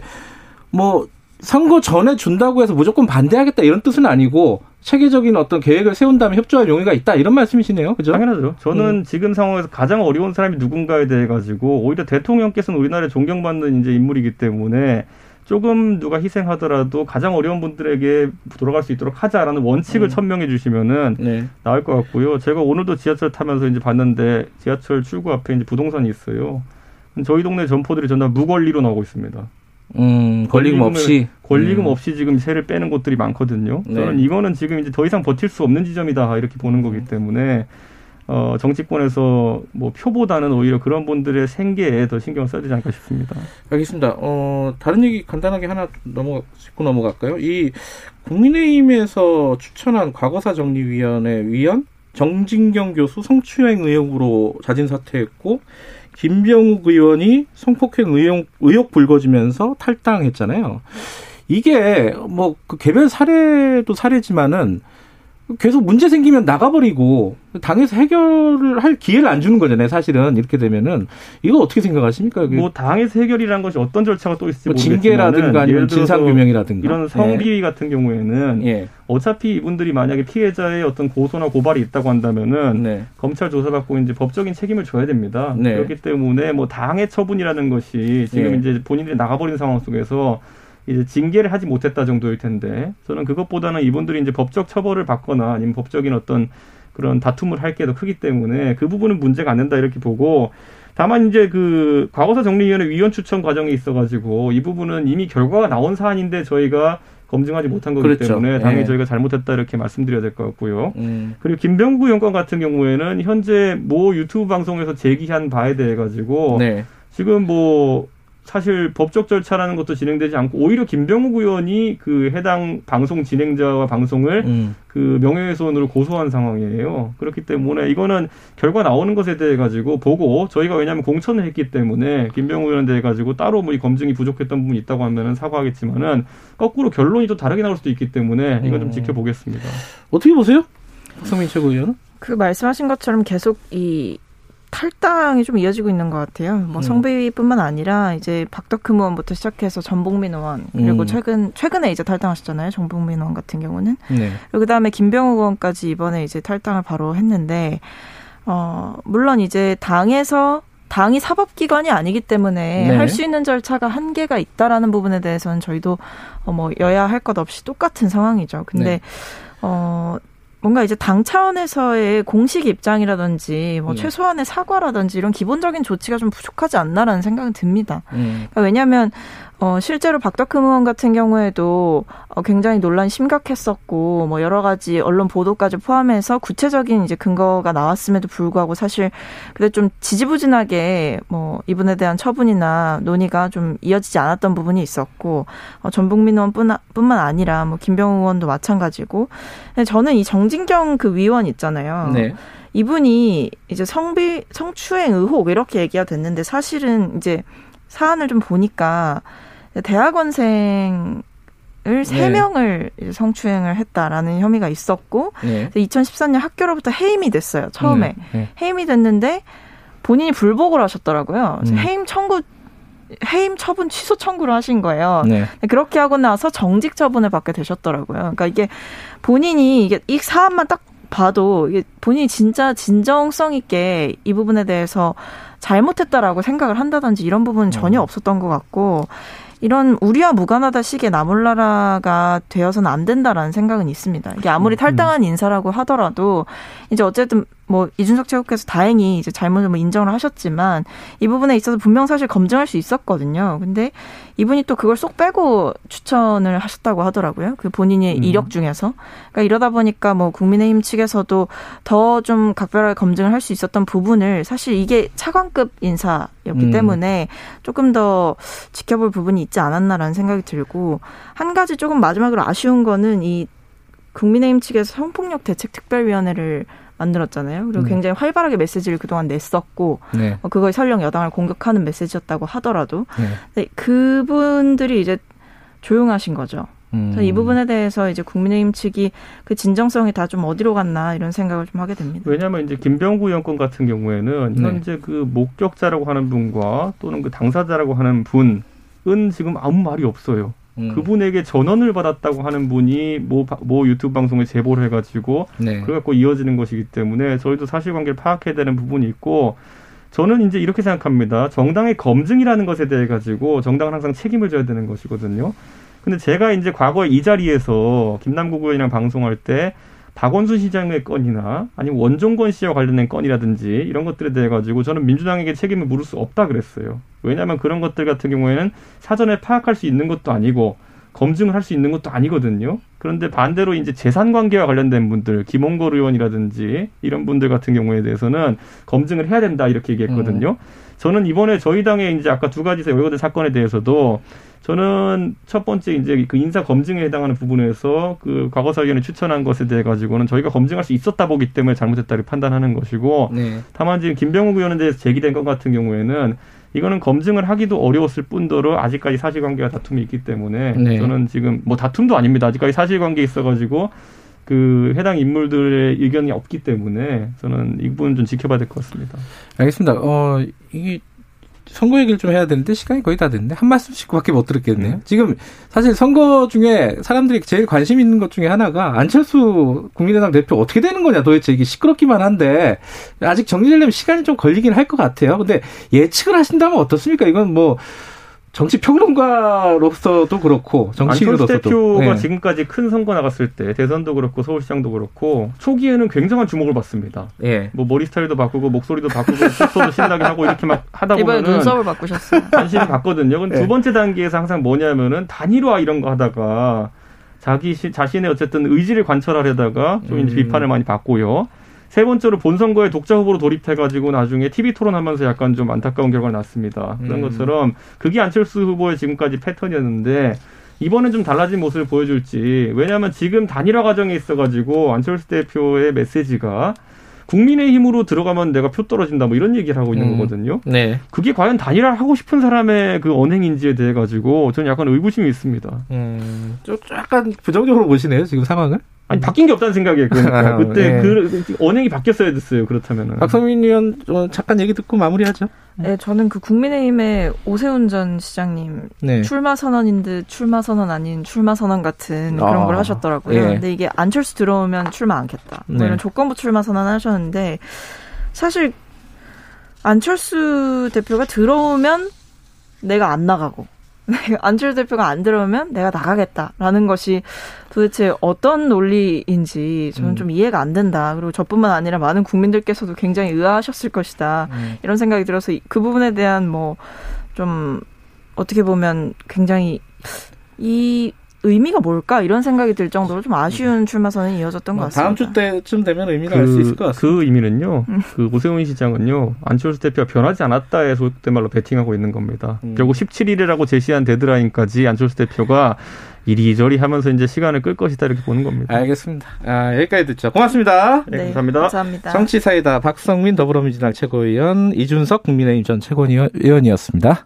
뭐 선거 전에 준다고 해서 무조건 반대하겠다 이런 뜻은 아니고 체계적인 어떤 계획을 세운 다음에 협조할 용의가 있다 이런 말씀이시네요. 그죠? 당연하죠. 저는 음. 지금 상황에서 가장 어려운 사람이 누군가에 대해 가지고 오히려 대통령께서는 우리나라에 존경받는 이제 인물이기 때문에 조금 누가 희생하더라도 가장 어려운 분들에게 돌아갈 수 있도록 하자라는 원칙을 음. 천명해 주시면은 네. 나을 것 같고요. 제가 오늘도 지하철 타면서 이제 봤는데 지하철 출구 앞에 이제 부동산이 있어요. 저희 동네 점포들이 전부 무권리로 나오고 있습니다. 음, 권리금 없이 권리금 음. 없이 지금 세를 빼는 곳들이 많거든요. 네. 저는 이거는 지금 이제 더 이상 버틸 수 없는 지점이다 이렇게 보는 거기 때문에 어, 정치권에서 뭐 표보다는 오히려 그런 분들의 생계에 더 신경을 써야 되지 않을까 싶습니다. 알겠습니다. 어, 다른 얘기 간단하게 하나 넘어 짚고 넘어갈까요? 이 국민의힘에서 추천한 과거사 정리위원회 위원 정진경 교수 성추행 의혹으로 자진 사퇴했고 김병욱 의원이 성폭행 의혹, 의혹 불거지면서 탈당했잖아요. 이게 뭐 그 개별 사례도 사례지만은 계속 문제 생기면 나가버리고 당에서 해결을 할 기회를 안 주는 거잖아요. 사실은 이렇게 되면은 이거 어떻게 생각하십니까? 뭐 당에서 해결이라는 것이 어떤 절차가 또 있을지 뭐 징계라든가 아니면 진상 규명이라든가 이런 성비위 네. 같은 경우에는 예. 어차피 이분들이 만약에 피해자의 어떤 고소나 고발이 있다고 한다면은 네. 검찰 조사받고 이제 법적인 책임을 져야 됩니다. 네. 그렇기 때문에 뭐 당의 처분이라는 것이 지금 예. 이제 본인들이 나가버린 상황 속에서 이제 징계를 하지 못했다 정도일 텐데 저는 그것보다는 이분들이 이제 법적 처벌을 받거나 아니면 법적인 어떤 그런 다툼을 할 게 더 크기 때문에 그 부분은 문제가 안 된다 이렇게 보고 다만 이제 그 과거사 정리위원회 위원 추천 과정이 있어가지고 이 부분은 이미 결과가 나온 사안인데 저희가 검증하지 못한 거기 그렇죠. 때문에 당연히 네. 저희가 잘못했다 이렇게 말씀드려야 될 것 같고요. 음. 그리고 김병구 의원권 같은 경우에는 현재 모 유튜브 방송에서 제기한 바에 대해 가지고 네. 지금 뭐 사실 법적 절차라는 것도 진행되지 않고 오히려 김병욱 의원이 그 해당 방송 진행자와 방송을 음. 그 명예훼손으로 고소한 상황이에요. 그렇기 때문에 이거는 결과 나오는 것에 대해 가지고 보고 저희가 왜냐하면 공천을 했기 때문에 김병욱 의원에 대해 가지고 따로 뭐 검증이 부족했던 부분이 있다고 하면은 사과하겠지만은 거꾸로 결론이 또 다르게 나올 수도 있기 때문에 이건 좀 음. 지켜보겠습니다. 어떻게 보세요? 박성민 최고위원은? 그 말씀하신 것처럼 계속 이 탈당이 좀 이어지고 있는 것 같아요. 뭐 음. 성비뿐만 아니라 이제 박덕흠 의원부터 시작해서 전복민 의원 그리고 음. 최근 최근에 이제 탈당하셨잖아요. 전복민 의원 같은 경우는 네. 그리고 그다음에 김병욱 의원까지 이번에 이제 탈당을 바로 했는데 어 물론 이제 당에서 당이 사법기관이 아니기 때문에 네. 할수 있는 절차가 한계가 있다라는 부분에 대해서는 저희도 어 뭐 여야 할 것 없이 똑같은 상황이죠. 근데 네. 어 뭔가 이제 당 차원에서의 공식 입장이라든지 뭐 네. 최소한의 사과라든지 이런 기본적인 조치가 좀 부족하지 않나라는 생각은 듭니다. 음. 그러니까 왜냐하면 어, 실제로 박덕흠 의원 같은 경우에도 어, 굉장히 논란이 심각했었고, 뭐 여러 가지 언론 보도까지 포함해서 구체적인 이제 근거가 나왔음에도 불구하고 사실 그때 좀 지지부진하게 뭐 이분에 대한 처분이나 논의가 좀 이어지지 않았던 부분이 있었고, 어, 전북민 의원뿐, 뿐만 아니라 뭐 김병우 의원도 마찬가지고, 저는 이 정진경 그 위원 있잖아요. 네. 이분이 이제 성비, 성추행 의혹 이렇게 얘기가 됐는데 사실은 이제 사안을 좀 보니까 대학원생 을3 네. 명을 성추행을 했다라는 혐의가 있었고 네. 2014년 학교로부터 해임이 됐어요. 처음에 네. 네. 해임이 됐는데 본인이 불복을 하셨더라고요. 음. 해임 청구 해임 처분 취소 청구를 하신 거예요. 네. 그렇게 하고 나서 정직 처분을 받게 되셨더라고요. 그러니까 이게 본인이 이게 이 사안만 딱 봐도 이게 본인이 진짜 진정성 있게 이 부분에 대해서 잘못했다라고 생각을 한다든지 이런 부분은 전혀 음. 없었던 것 같고 이런 우리와 무관하다 식의 나몰라라가 되어서는 안 된다라는 생각은 있습니다. 이게 아무리 음, 음. 탈당한 인사라고 하더라도 이제 어쨌든 뭐 이준석 최고께서 다행히 이제 잘못을 뭐 인정을 하셨지만 이 부분에 있어서 분명 사실 검증할 수 있었거든요. 근데 이분이 또 그걸 쏙 빼고 추천을 하셨다고 하더라고요. 그 본인의 음. 이력 중에서. 그러니까 이러다 보니까 뭐 국민의힘 측에서도 더 좀 각별하게 검증을 할 수 있었던 부분을 사실 이게 차관급 인사였기 음. 때문에 조금 더 지켜볼 부분이 있지 않았나라는 생각이 들고 한 가지 조금 마지막으로 아쉬운 거는 이 국민의힘 측에서 성폭력 대책 특별위원회를 만들었잖아요. 그리고 음. 굉장히 활발하게 메시지를 그동안 냈었고 네. 어, 그걸 설령 여당을 공격하는 메시지였다고 하더라도 네. 그분들이 이제 조용하신 거죠. 음. 이 부분에 대해서 이제 국민의힘 측이 그 진정성이 다 좀 어디로 갔나 이런 생각을 좀 하게 됩니다. 왜냐하면 이제 김병구 의원권 같은 경우에는 네. 현재 그 목격자라고 하는 분과 또는 그 당사자라고 하는 분은 지금 아무 말이 없어요. 음. 그분에게 전원을 받았다고 하는 분이 모, 모 유튜브 방송에 제보를 해가지고 네. 그래갖고 이어지는 것이기 때문에 저희도 사실관계를 파악해야 되는 부분이 있고 저는 이제 이렇게 생각합니다. 정당의 검증이라는 것에 대해 가지고 정당은 항상 책임을 져야 되는 것이거든요. 근데 제가 이제 과거에 이 자리에서 김남국 의원이랑 방송할 때 박원순 시장의 건이나 아니면 원종건 씨와 관련된 건이라든지 이런 것들에 대해 가지고 저는 민주당에게 책임을 물을 수 없다 그랬어요. 왜냐하면 그런 것들 같은 경우에는 사전에 파악할 수 있는 것도 아니고 검증을 할 수 있는 것도 아니거든요. 그런데 반대로 이제 재산 관계와 관련된 분들, 김홍걸 의원이라든지 이런 분들 같은 경우에 대해서는 검증을 해야 된다 이렇게 얘기했거든요. 음. 저는 이번에 저희 당에 이제 아까 두 가지 여의거든 사건에 대해서도 저는 첫 번째 이제 그 인사 검증에 해당하는 부분에서 그 과거사위원회 추천한 것에 대해 가지고는 저희가 검증할 수 있었다 보기 때문에 잘못했다를 판단하는 것이고 네. 다만 지금 김병욱 의원에 대해서 제기된 것 같은 경우에는 이거는 검증을 하기도 어려웠을 뿐더러 아직까지 사실관계가 다툼이 있기 때문에 네. 저는 지금 뭐 다툼도 아닙니다. 아직까지 사실관계 있어가지고 그 해당 인물들의 의견이 없기 때문에 저는 이 부분 좀 지켜봐야 될 것 같습니다. 알겠습니다. 어 이게 선거 얘기를 좀 해야 되는데 시간이 거의 다 됐는데 한 말씀씩밖에 못 들었겠네요. 음. 지금 사실 선거 중에 사람들이 제일 관심 있는 것 중에 하나가 안철수 국민의당 대표 어떻게 되는 거냐 도대체 이게 시끄럽기만 한데 아직 정리되려면 시간이 좀 걸리긴 할 것 같아요. 근데 예측을 하신다면 어떻습니까? 이건 뭐 정치 평론가로서도 그렇고 정치인으로서도 대표가 네. 지금까지 큰 선거 나갔을 때 대선도 그렇고 서울시장도 그렇고 초기에는 굉장한 주목을 받습니다. 예. 뭐 머리 스타일도 바꾸고 목소리도 바꾸고 속도도 신나게 하고 이렇게 막 하다 보면 눈썹을 바꾸셨어요. 관심이 받거든요. 근데 예. 두 번째 단계에서 항상 뭐냐면은 단일화 이런 거 하다가 자기 시, 자신의 어쨌든 의지를 관철하려다가 좀 음. 비판을 많이 받고요. 세 번째로 본선거에 독자 후보로 돌입해가지고 나중에 TV 토론하면서 약간 좀 안타까운 결과가 났습니다. 그런 음. 것처럼 그게 안철수 후보의 지금까지 패턴이었는데 이번엔 좀 달라진 모습을 보여줄지 왜냐하면 지금 단일화 과정에 있어가지고 안철수 대표의 메시지가 국민의힘으로 들어가면 내가 표 떨어진다 뭐 이런 얘기를 하고 있는 음. 거거든요. 네. 그게 과연 단일화를 하고 싶은 사람의 그 언행인지에 대해 가지고 저는 약간 의구심이 있습니다. 음. 좀 약간 부정적으로 보시네요 지금 상황을? 아니 바뀐 게 없다는 생각이에요. 그러니까 아, 그때 네. 그 언행이 바뀌었어야 됐어요. 그렇다면은. 박성민 의원 잠깐 얘기 듣고 마무리하죠. 네, 저는 그 국민의힘의 오세훈 전 시장님 네. 출마 선언인 듯 출마 선언 아닌 출마 선언 같은 그런 아, 걸 하셨더라고요. 예. 근데 이게 안철수 들어오면 출마 않겠다. 뭐 네. 이런 조건부 출마 선언 하셨는데 사실 안철수 대표가 들어오면 내가 안 나가고 [laughs] 안철수 대표가 안 들어오면 내가 나가겠다라는 것이 도대체 어떤 논리인지 저는 음. 좀 이해가 안 된다. 그리고 저뿐만 아니라 많은 국민들께서도 굉장히 의아하셨을 것이다. 음. 이런 생각이 들어서 그 부분에 대한 뭐 좀 어떻게 보면 굉장히 이 의미가 뭘까 이런 생각이 들 정도로 좀 아쉬운 출마 선언이 이어졌던 것 같습니다. 다음 주 때쯤 되면 의미가 그, 알수 있을 것 같습니다. 그 의미는요. 음. 그 오세훈 시장은요. 안철수 대표가 변하지 않았다에 소속된 말로 베팅하고 있는 겁니다. 음. 결국 17일이라고 제시한 데드라인까지 안철수 대표가 이리저리 하면서 이제 시간을 끌 것이다 이렇게 보는 겁니다. 알겠습니다. 아, 여기까지 듣죠. 고맙습니다. 네, 네 감사합니다. 감사합니다. 정치사이다 박성민 더불어민주당 최고위원 이준석 국민의힘 전 최고위원이었습니다.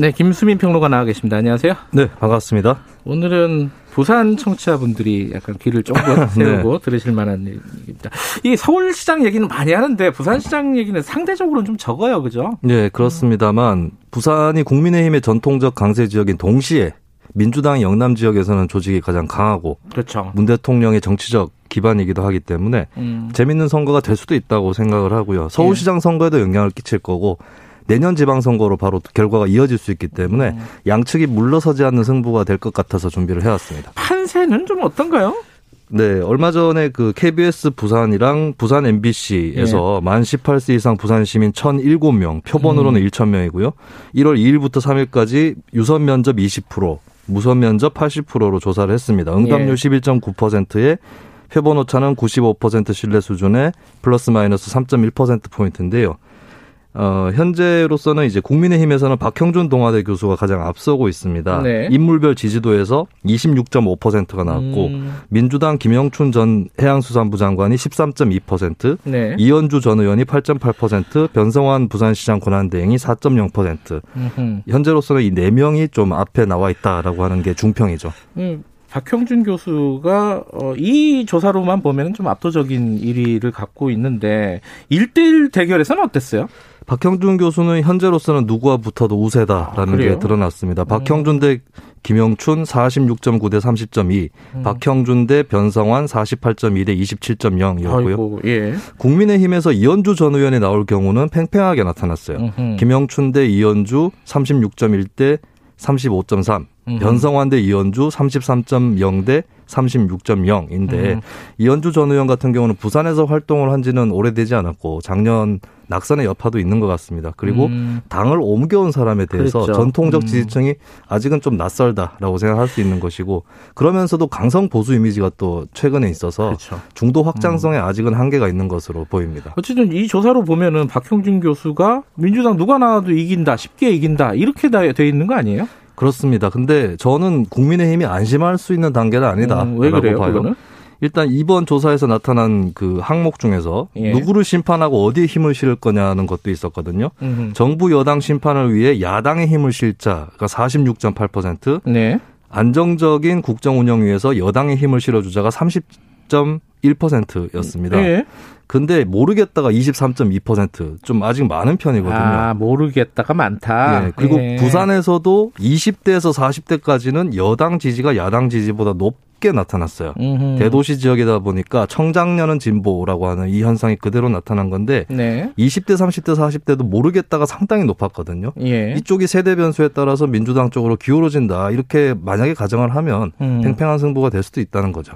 네, 김수민 평론가 나와 계십니다. 안녕하세요. 네, 반갑습니다. 오늘은 부산 청취자분들이 약간 귀를 쫑긋 [laughs] 네. 세우고 네. 들으실 만한 얘기입니다. 이 서울시장 얘기는 많이 하는데 부산시장 얘기는 상대적으로는 좀 적어요, 그죠? 네, 그렇습니다만 부산이 국민의힘의 전통적 강세 지역인 동시에 민주당 영남 지역에서는 조직이 가장 강하고 그렇죠. 문 대통령의 정치적 기반이기도 하기 때문에 음. 재밌는 선거가 될 수도 있다고 생각을 하고요. 서울시장 예. 선거에도 영향을 끼칠 거고 내년 지방선거로 바로 결과가 이어질 수 있기 때문에 음. 양측이 물러서지 않는 승부가 될 것 같아서 준비를 해왔습니다. 판세는 좀 어떤가요? 네, 얼마 전에 그 KBS 부산이랑 부산 MBC에서 예. 만 18세 이상 부산 시민 1,007명, 표본으로는 음. 1,000명이고요. 1월 2일부터 3일까지 유선 면접 20%, 무선 면접 80%로 조사를 했습니다. 응답률 예. 11.9%에 표본 오차는 95% 신뢰 수준에 플러스 마이너스 3.1% 포인트인데요. 어, 현재로서는 이제 국민의힘에서는 박형준 동아대 교수가 가장 앞서고 있습니다. 네. 인물별 지지도에서 26.5%가 나왔고 음. 민주당 김영춘 전 해양수산부 장관이 13.2%, 네. 이현주 전 의원이 8.8%, 변성환 부산시장 권한대행이 4.0%. 음흠. 현재로서는 이 네 명이 좀 앞에 나와 있다라고 하는 게 중평이죠. 음. 박형준 교수가 어, 이 조사로만 보면 좀 압도적인 1위를 갖고 있는데 1대1 대결에서는 어땠어요? 박형준 교수는 현재로서는 누구와 붙어도 우세다라는 아, 게 드러났습니다. 음. 박형준 대 김영춘 46.9 대 30.2, 음. 박형준 대 변성환 48.2 대 27.0이었고요. 아이고, 예. 국민의힘에서 이현주 전 의원이 나올 경우는 팽팽하게 나타났어요. 음흠. 김영춘 대 이현주 36.1 대 35.3, 음. 변성환 대 이현주 33.0 대 36.0인데 음. 이현주 전 의원 같은 경우는 부산에서 활동을 한 지는 오래되지 않았고 작년 낙선의 여파도 있는 것 같습니다. 그리고 음. 당을 옮겨온 사람에 대해서 그렇죠. 전통적 음. 지지층이 아직은 좀 낯설다라고 생각할 수 있는 것이고 그러면서도 강성 보수 이미지가 또 최근에 있어서 그렇죠. 중도 확장성에 음. 아직은 한계가 있는 것으로 보입니다. 어쨌든 이 조사로 보면은 박형준 교수가 민주당 누가 나와도 이긴다, 쉽게 이긴다 이렇게 돼 있는 거 아니에요? 그렇습니다. 근데 저는 국민의힘이 안심할 수 있는 단계는 아니다. 음, 왜 그래요? 봐요. 그거는? 일단 이번 조사에서 나타난 그 항목 중에서 예. 누구를 심판하고 어디에 힘을 실을 거냐는 것도 있었거든요. 음흠. 정부 여당 심판을 위해 야당의 힘을 실자가 46.8%, 네. 안정적인 국정 운영 위해서 여당의 힘을 실어주자가 30.1%였습니다. 예. 근데 모르겠다가 23.2%좀 아직 많은 편이거든요. 아, 모르겠다가 많다. 예, 그리고 예. 부산에서도 20대에서 40대까지는 여당 지지가 야당 지지보다 높게 나타났어요. 음흠. 대도시 지역이다 보니까 청장년은 진보라고 하는 이 현상이 그대로 나타난 건데 네. 20대, 30대, 40대도 모르겠다가 상당히 높았거든요. 예. 이쪽이 세대 변수에 따라서 민주당 쪽으로 기울어진다. 이렇게 만약에 가정을 하면 음. 팽팽한 승부가 될 수도 있다는 거죠.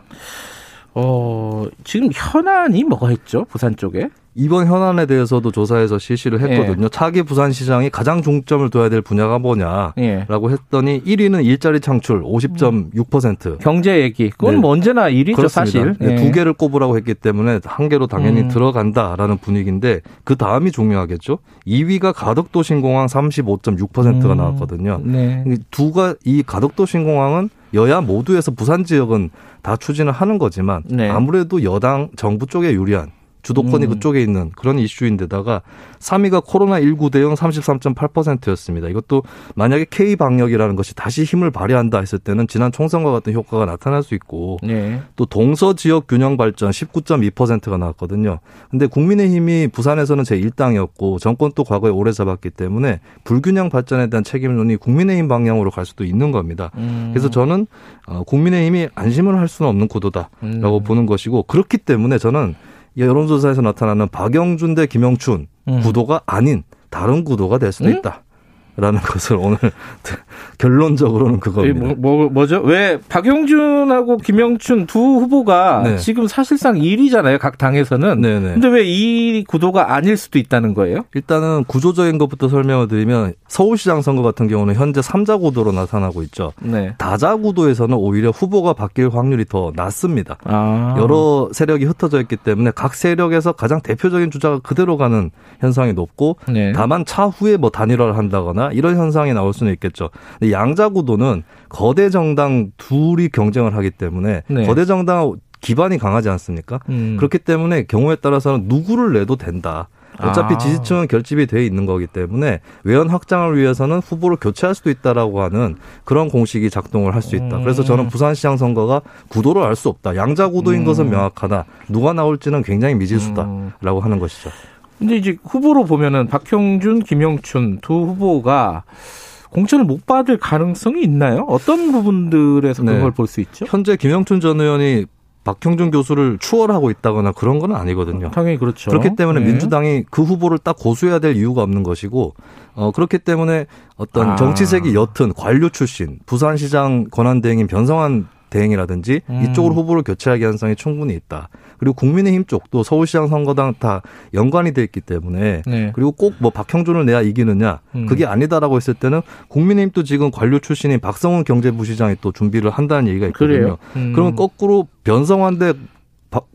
어, 지금 현안이 뭐가 있죠? 부산 쪽에? 이번 현안에 대해서도 조사해서 실시를 했거든요. 예. 차기 부산시장이 가장 중점을 둬야 될 분야가 뭐냐라고 예. 했더니 1위는 일자리 창출 50.6%. 경제 얘기. 그건 네. 뭐 언제나 1위죠, 그렇습니다. 사실. 네. 두 개를 꼽으라고 했기 때문에 한 개로 당연히 음. 들어간다라는 분위기인데 그 다음이 중요하겠죠. 2위가 가덕도 신공항 35.6%가 음. 나왔거든요. 네. 두가 이 가덕도 신공항은 여야 모두에서 부산 지역은 다 추진을 하는 거지만 네. 아무래도 여당 정부 쪽에 유리한 주도권이 음. 그쪽에 있는 그런 이슈인데다가 3위가 코로나19 대응 33.8%였습니다. 이것도 만약에 K방역이라는 것이 다시 힘을 발휘한다 했을 때는 지난 총선과 같은 효과가 나타날 수 있고 네. 또 동서 지역 균형 발전 19.2%가 나왔거든요. 근데 국민의힘이 부산에서는 제1당이었고 정권도 과거에 오래 잡았기 때문에 불균형 발전에 대한 책임론이 국민의힘 방향으로 갈 수도 있는 겁니다. 음. 그래서 저는 어, 국민의힘이 안심을 할 수는 없는 구도다라고 음. 보는 것이고 그렇기 때문에 저는 여론조사에서 나타나는 박영준 대 김영춘 음. 구도가 아닌 다른 구도가 될 수도 음? 있다. 라는 [laughs] 것을 오늘 [laughs] 결론적으로는 그겁니다. 뭐, 뭐, 죠왜 박용준하고 김영춘 두 후보가 네. 지금 사실상 1위잖아요. 각 당에서는. 네네. 근데 왜 이 구도가 아닐 수도 있다는 거예요? 일단은 구조적인 것부터 설명을 드리면 서울시장 선거 같은 경우는 현재 3자 구도로 나타나고 있죠. 네. 다자 구도에서는 오히려 후보가 바뀔 확률이 더 낮습니다. 아. 여러 세력이 흩어져 있기 때문에 각 세력에서 가장 대표적인 주자가 그대로 가는 현상이 높고 네. 다만 차후에 뭐 단일화를 한다거나 이런 현상이 나올 수는 있겠죠. 양자 구도는 거대 정당 둘이 경쟁을 하기 때문에 네. 거대 정당 기반이 강하지 않습니까? 음. 그렇기 때문에 경우에 따라서는 누구를 내도 된다. 어차피 아. 지지층은 결집이 돼 있는 거기 때문에 외연 확장을 위해서는 후보를 교체할 수도 있다라고 하는 그런 공식이 작동을 할 수 있다. 그래서 음. 저는 부산시장 선거가 구도를 알 수 없다. 양자 구도인 음. 것은 명확하다. 누가 나올지는 굉장히 미지수다라고 음. 하는 것이죠. 근데 이제 후보로 보면은 박형준, 김영춘 두 후보가 공천을 못 받을 가능성이 있나요? 어떤 부분들에서 네. 그걸 볼수 있죠? 현재 김영춘 전 의원이 박형준 교수를 추월하고 있다거나 그런 건 아니거든요. 당연히 그렇죠. 그렇기 때문에 네. 민주당이 그 후보를 딱 고수해야 될 이유가 없는 것이고, 어, 그렇기 때문에 어떤 아. 정치색이 옅은 관료 출신, 부산시장 권한대행인 변성환 대행이라든지 음. 이쪽으로 후보를 교체할 가능성이 충분히 있다. 그리고 국민의힘 쪽도 서울시장 선거당 다 연관이 돼 있기 때문에 네. 그리고 꼭 뭐 박형준을 내야 이기느냐 음. 그게 아니다라고 했을 때는 국민의힘도 지금 관료 출신인 박성훈 경제부시장이 또 준비를 한다는 얘기가 있거든요. 음. 그러면 거꾸로 변성환 대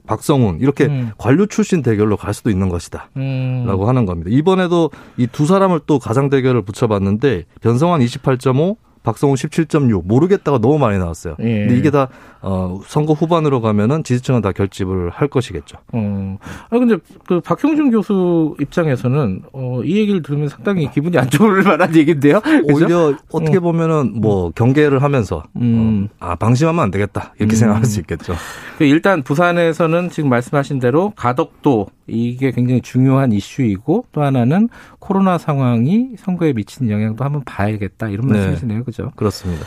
박 성훈 이렇게 음. 관료 출신 대결로 갈 수도 있는 것이다. 음. 라고 하는 겁니다. 이번에도 이 두 사람을 또 가상 대결을 붙여봤는데 변성환 28.5, 박성훈 17.6 모르겠다가 너무 많이 나왔어요. 예. 근데 이게 다 어, 선거 후반으로 가면은 지지층은 다 결집을 할 것이겠죠. 어. 아 근데 그 박형준 교수 입장에서는 어, 이 얘기를 들으면 상당히 기분이 안 좋을 [laughs] 만한 얘기인데요. 오히려 어떻게 어. 보면은 뭐 경계를 하면서 음. 어, 아 방심하면 안 되겠다 이렇게 음. 생각할 수 있겠죠. 그 일단 부산에서는 지금 말씀하신 대로 가덕도 이게 굉장히 중요한 이슈이고 또 하나는 코로나 상황이 선거에 미치는 영향도 한번 봐야겠다 이런 네. 말씀이시네요, 그죠? 그렇습니다.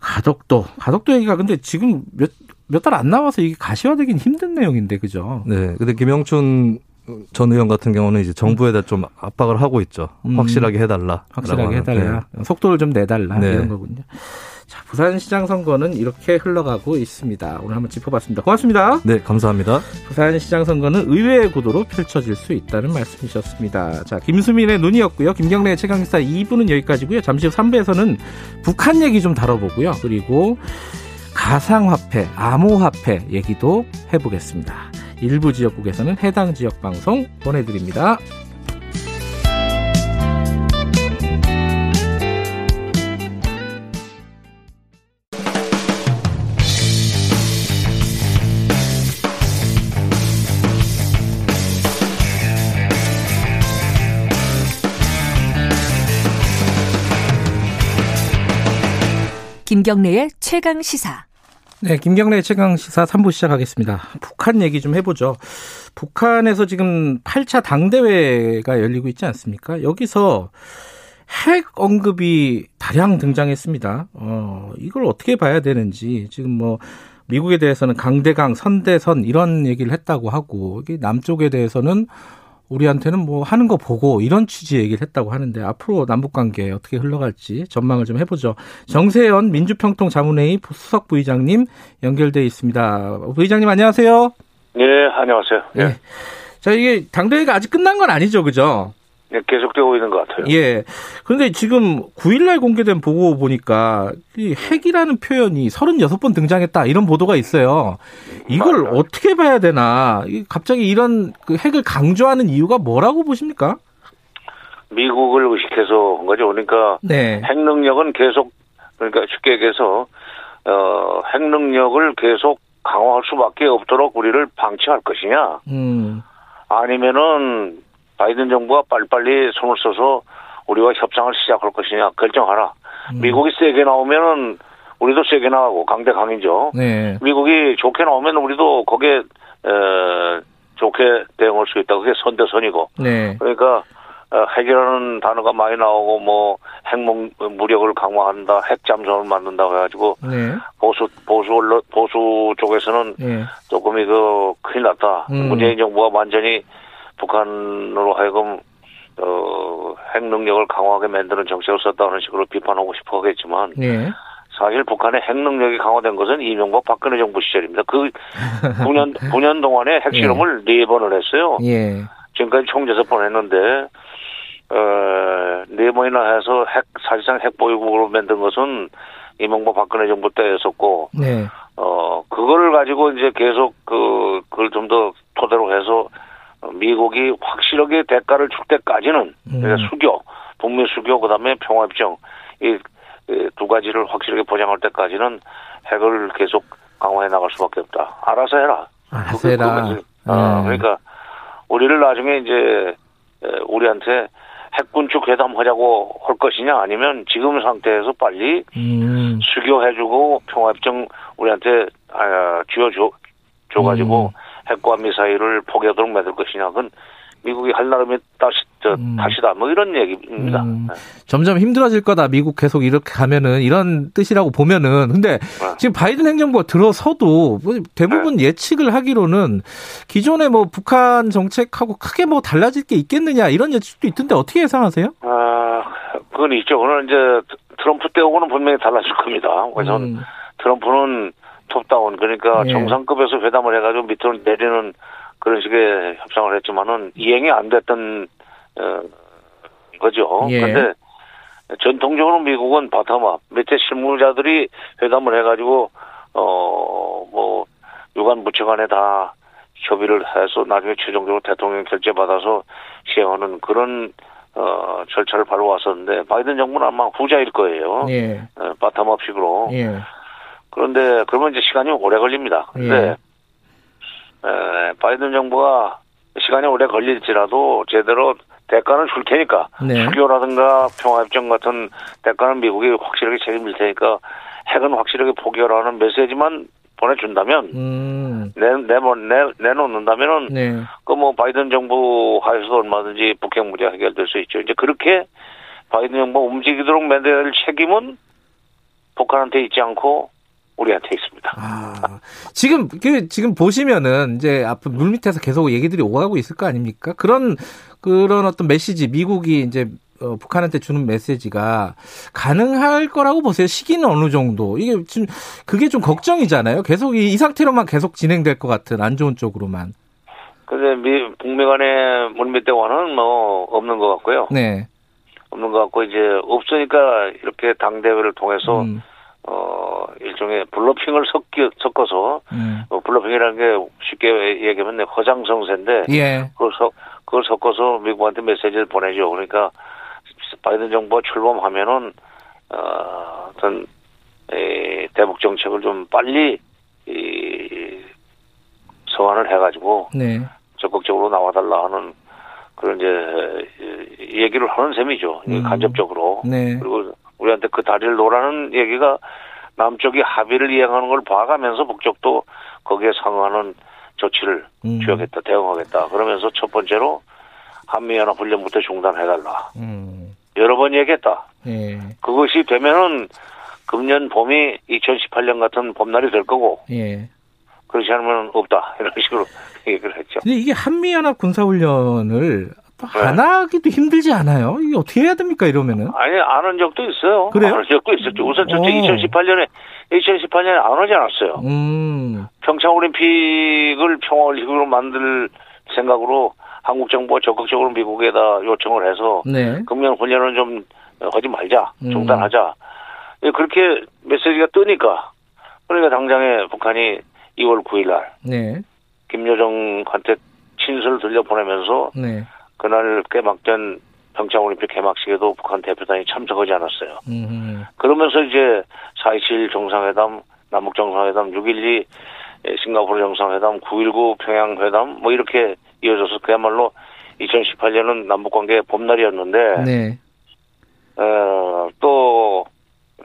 가덕도, 가덕도 얘기가 근데 지금 몇, 몇 달 안 나와서 이게 가시화되긴 힘든 내용인데, 그죠? 네. 근데 김영춘 전 의원 같은 경우는 이제 정부에다 좀 압박을 하고 있죠. 음. 확실하게 해달라. 확실하게 해달라. 네. 속도를 좀 내달라. 네. 이런 거군요. 자, 부산시장 선거는 이렇게 흘러가고 있습니다. 오늘 한번 짚어봤습니다. 고맙습니다. 네, 감사합니다. 부산시장 선거는 의외의 구도로 펼쳐질 수 있다는 말씀이셨습니다. 자, 김수민의 눈이었고요. 김경래의 최강기사 2부는 여기까지고요. 잠시 후 3부에서는 북한 얘기 좀 다뤄보고요. 그리고 가상화폐, 암호화폐 얘기도 해보겠습니다. 일부 지역국에서는 해당 지역 방송 보내드립니다. 김경래의 최강 시사. 네, 김경래 최강 시사 3부 시작하겠습니다. 북한 얘기 좀 해보죠. 북한에서 지금 8차 당대회가 열리고 있지 않습니까? 여기서 핵 언급이 다량 등장했습니다. 어, 이걸 어떻게 봐야 되는지 지금 뭐 미국에 대해서는 강대강, 선대선 이런 얘기를 했다고 하고 남쪽에 대해서는 우리한테는 뭐 하는 거 보고 이런 취지 얘기를 했다고 하는데 앞으로 남북 관계 어떻게 흘러갈지 전망을 좀 해보죠. 정세현 민주평통 자문회의 수석 부의장님 연결돼 있습니다. 부의장님 안녕하세요. 네, 안녕하세요. 네. 네. 자 이게 당대회가 아직 끝난 건 아니죠, 그죠? 네, 계속되고 있는 것 같아요. 예. 그런데 지금 9일날 공개된 보고 보니까 이 핵이라는 표현이 36번 등장했다 이런 보도가 있어요. 이걸 맞아요. 어떻게 봐야 되나? 갑자기 이런 그 핵을 강조하는 이유가 뭐라고 보십니까? 미국을 의식해서 한 거죠. 그러니까 네. 핵 능력은 계속 그러니까 쉽게 얘기해서 어, 핵 능력을 계속 강화할 수밖에 없도록 우리를 방치할 것이냐? 음. 아니면은 바이든 정부가 빨리빨리 손을 써서 우리와 협상을 시작할 것이냐 결정하라. 음. 미국이 세게 나오면은 우리도 세게 나가고 강대 강이죠. 네. 미국이 좋게 나오면 우리도 거기에 에, 좋게 대응할 수 있다. 그게 선대선이고. 네. 그러니까 어, 핵이라는 단어가 많이 나오고 뭐 핵무 무력을 강화한다, 핵 잠수함을 만든다 해가지고 네. 보수 보수 보수 쪽에서는 네. 조금 이거 큰일 났다. 음. 문재인 정부가 완전히 북한으로 하여금 어, 핵 능력을 강화하게 만드는 정책을 썼다는 식으로 비판하고 싶어 하겠지만 예. 사실 북한의 핵 능력이 강화된 것은 이명박 박근혜 정부 시절입니다. 그 9년 9년 [laughs] 동안에 핵실험을 예. 네 번을 했어요. 예. 지금까지 총 여섯 번 했는데 어, 네 번이나 해서 핵 사실상 핵 보유국으로 만든 것은 이명박 박근혜 정부 때였었고 네. 어 그거를 가지고 이제 계속 그 그걸 좀 더 토대로 해서 미국이 확실하게 대가를 줄 때까지는 음. 수교, 북미 수교 그다음에 평화협정 이 두 가지를 확실하게 보장할 때까지는 핵을 계속 강화해 나갈 수밖에 없다. 알아서 해라. 알아서 해라. 그, 그, 어, 그러니까 우리를 나중에 이제 우리한테 핵군축 회담하자고 할 것이냐 아니면 지금 상태에서 빨리 음. 수교해주고 평화협정 우리한테 아, 쥐어줘 줘가지고 음. 핵과 미사일을 포기하도록 만들 것이냐 그건 미국이 할 나름의 다시 저 음. 다시다 뭐 이런 얘기입니다. 음. 네. 점점 힘들어질 거다. 미국 계속 이렇게 가면은 이런 뜻이라고 보면은 근데 네. 지금 바이든 행정부가 들어서도 뭐 대부분 네. 예측을 하기로는 기존의 뭐 북한 정책하고 크게 뭐 달라질 게 있겠느냐 이런 예측도 있던데 어떻게 예상하세요? 아 그건 있죠. 그건 이제 트럼프 때하고는 분명히 달라질 겁니다. 그래서 음. 트럼프는 톱다운 그러니까 예. 정상급에서 회담을 해가지고 밑으로 내리는 그런 식의 협상을 했지만은 이행이 안 됐던 어, 거죠. 예. 근데 전통적으로 미국은 bottom-up 밑에 실무자들이 회담을 해가지고 어뭐 유관 부처 간에 다 협의를 해서 나중에 최종적으로 대통령 결재 받아서 시행하는 그런 어, 절차를 밟아왔었는데 바이든 정부는 아마 후자일 거예요. 예. 어, bottom-up식으로. 예. 그런데 그러면 이제 시간이 오래 걸립니다. 그런데 예. 에, 바이든 정부가 시간이 오래 걸릴지라도 제대로 대가는 줄 테니까 네. 수교라든가 평화협정 같은 대가는 미국이 확실하게 책임질 테니까 핵은 확실하게 포기하라는 메시지만 보내준다면 음. 내, 내, 내, 내놓는다면은 네. 그뭐 바이든 정부 하에서 얼마든지 북핵 문제 해결될 수 있죠. 이제 그렇게 바이든 정부 움직이도록 만들 책임은 북한한테 있지 않고 우리한테 있습니다. 아, 지금 그 지금 보시면은 이제 앞으로 물 밑에서 계속 얘기들이 오가고 있을 거 아닙니까? 그런 그런 어떤 메시지 미국이 이제 어, 북한한테 주는 메시지가 가능할 거라고 보세요. 시기는 어느 정도. 이게 좀 그게 좀 걱정이잖아요. 계속 이, 이 상태로만 계속 진행될 것 같은 안 좋은 쪽으로만. 근데 미, 북미 간의 물밑 대화는 뭐 없는 것 같고요. 네. 없는 것 같고 이제 없으니까 이렇게 당 대회를 통해서 음. 어 일종의 bluffing을 섞여, 섞어서 음. 어, bluffing이라는 게 쉽게 얘기하면 허장성세인데 예. 그걸, 섞, 그걸 섞어서 미국한테 메시지를 보내죠. 그러니까 바이든 정부가 출범하면은 어, 어떤 이, 대북 정책을 좀 빨리 이, 성안을 해가지고 네. 적극적으로 나와달라 하는 그런 이제 얘기를 하는 셈이죠. 음. 간접적으로. 네. 그리고 우리한테 그 다리를 놓으라는 얘기가 남쪽이 합의를 이행하는 걸 봐가면서 북쪽도 거기에 상응하는 조치를 음. 취하겠다, 대응하겠다. 그러면서 첫 번째로 한미연합훈련부터 중단해달라. 음. 여러 번 얘기했다. 예. 그것이 되면은 금년 봄이 2018년 같은 봄날이 될 거고. 예. 그렇지 않으면 없다. [laughs] 이런 식으로 [laughs] 얘기를 했죠. 근데 이게 한미연합 군사훈련을 안 네. 하기도 힘들지 않아요? 이게 어떻게 해야 됩니까, 이러면은? 아니, 안한 적도 있어요. 그래요? 안한 적도 있었죠. 우선 첫째 2018년에, 2018년에 안 하지 않았어요. 음. 평창 올림픽을 평화올림픽으로 만들 생각으로 한국 정부가 적극적으로 미국에다 요청을 해서 네. 금년 훈련을 좀 하지 말자, 음. 중단하자. 음. 그렇게 메시지가 뜨니까 그러니까 당장에 북한이 2월 9일 날 네. 김여정한테 친서를 들려 보내면서 네. 그날 개막된 평창올림픽 개막식에도 북한 대표단이 참석하지 않았어요. 음흠. 그러면서 이제 4.27 정상회담, 남북 정상회담, 6.12 싱가포르 정상회담, 9.19 평양회담 뭐 이렇게 이어져서 그야말로 2018년은 남북관계 봄날이었는데 네. 어, 또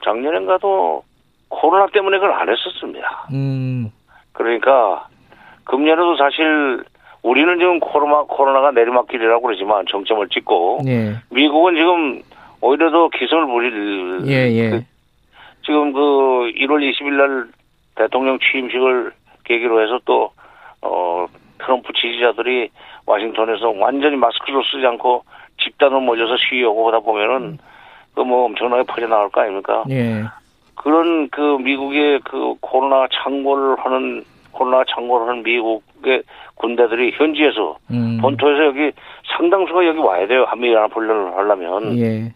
작년엔가도 코로나 때문에 그걸 안 했었습니다. 음. 그러니까 금년에도 사실 우리는 지금 코로나 코로나가 내리막길이라고 그러지만 정점을 찍고 예. 미국은 지금 오히려 더 기승을 부릴 예, 예. 그, 지금 그 1월 20일 날 대통령 취임식을 계기로 해서 또 어, 트럼프 지지자들이 와싱턴에서 완전히 마스크를 쓰지 않고 집단으로 몰려서 시위하고 하다 보면은 음. 그뭐 엄청나게 퍼져나갈 거 아닙니까? 예. 그런 그 미국의 그 코로나 창궐을 하는 코로나 창궐을 하는 미국의 군대들이 현지에서 음. 본토에서 여기 상당수가 여기 와야 돼요. 한미 연합 훈련을 하려면. 예.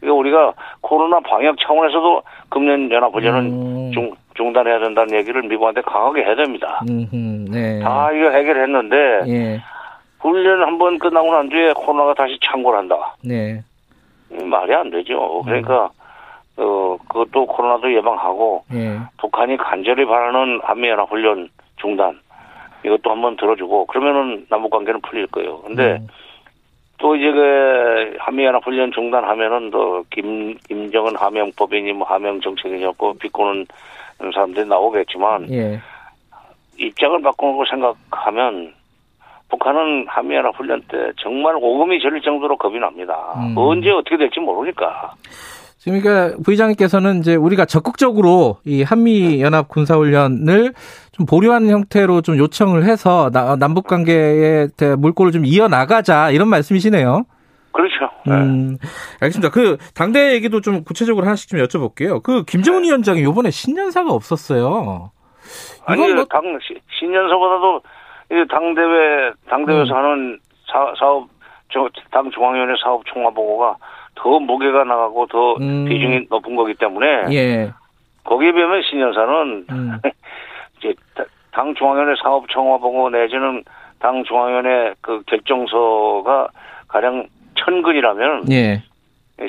그러니까 우리가 코로나 방역 차원에서도 금년 연합 훈련은 음. 중, 중단해야 된다는 얘기를 미국한테 강하게 해야 됩니다. 음흠, 네. 다 이거 해결했는데 예. 훈련 한 번 끝나고 난 뒤에 코로나가 다시 창궐한다. 네. 음, 말이 안 되죠. 그러니까 음. 어 그것도 코로나도 예방하고 예. 북한이 간절히 바라는 한미연합 훈련 중단 이것도 한번 들어주고 그러면은 남북 관계는 풀릴 거예요. 근데 음. 또 이제 그 한미연합 훈련 중단하면은 또 김, 김정은 하명법이니 뭐 하명 정책이냐고 비꼬는 사람들이 나오겠지만 예. 입장을 바꾸고 생각하면 북한은 한미연합 훈련 때 정말 오금이 저릴 정도로 겁이 납니다. 음. 언제 어떻게 될지 모르니까. 지금 그러니까 부의장님께서는 이제 우리가 적극적으로 이 한미 연합 군사 훈련을 좀 보류하는 형태로 좀 요청을 해서 남북 관계에 물꼬를 좀 이어 나가자 이런 말씀이시네요. 그렇죠. 음, 알겠습니다. 그 당대 얘기도 좀 구체적으로 하나씩 좀 여쭤볼게요. 그 김정은 네. 위원장이 요번에 신년사가 없었어요. 아니 뭐... 당 신년사보다도 당대회 당대회에서 음. 하는 사, 사업 당 중앙위원회 사업 총화 보고가 더 무게가 나가고 더 음. 비중이 높은 거기 때문에 예. 거기에 비하면 신년사는 음. [laughs] 이제 당 중앙위원회 사업 총화 보고 내지는 당 중앙위원회 그 결정서가 가령 천근이라면 예.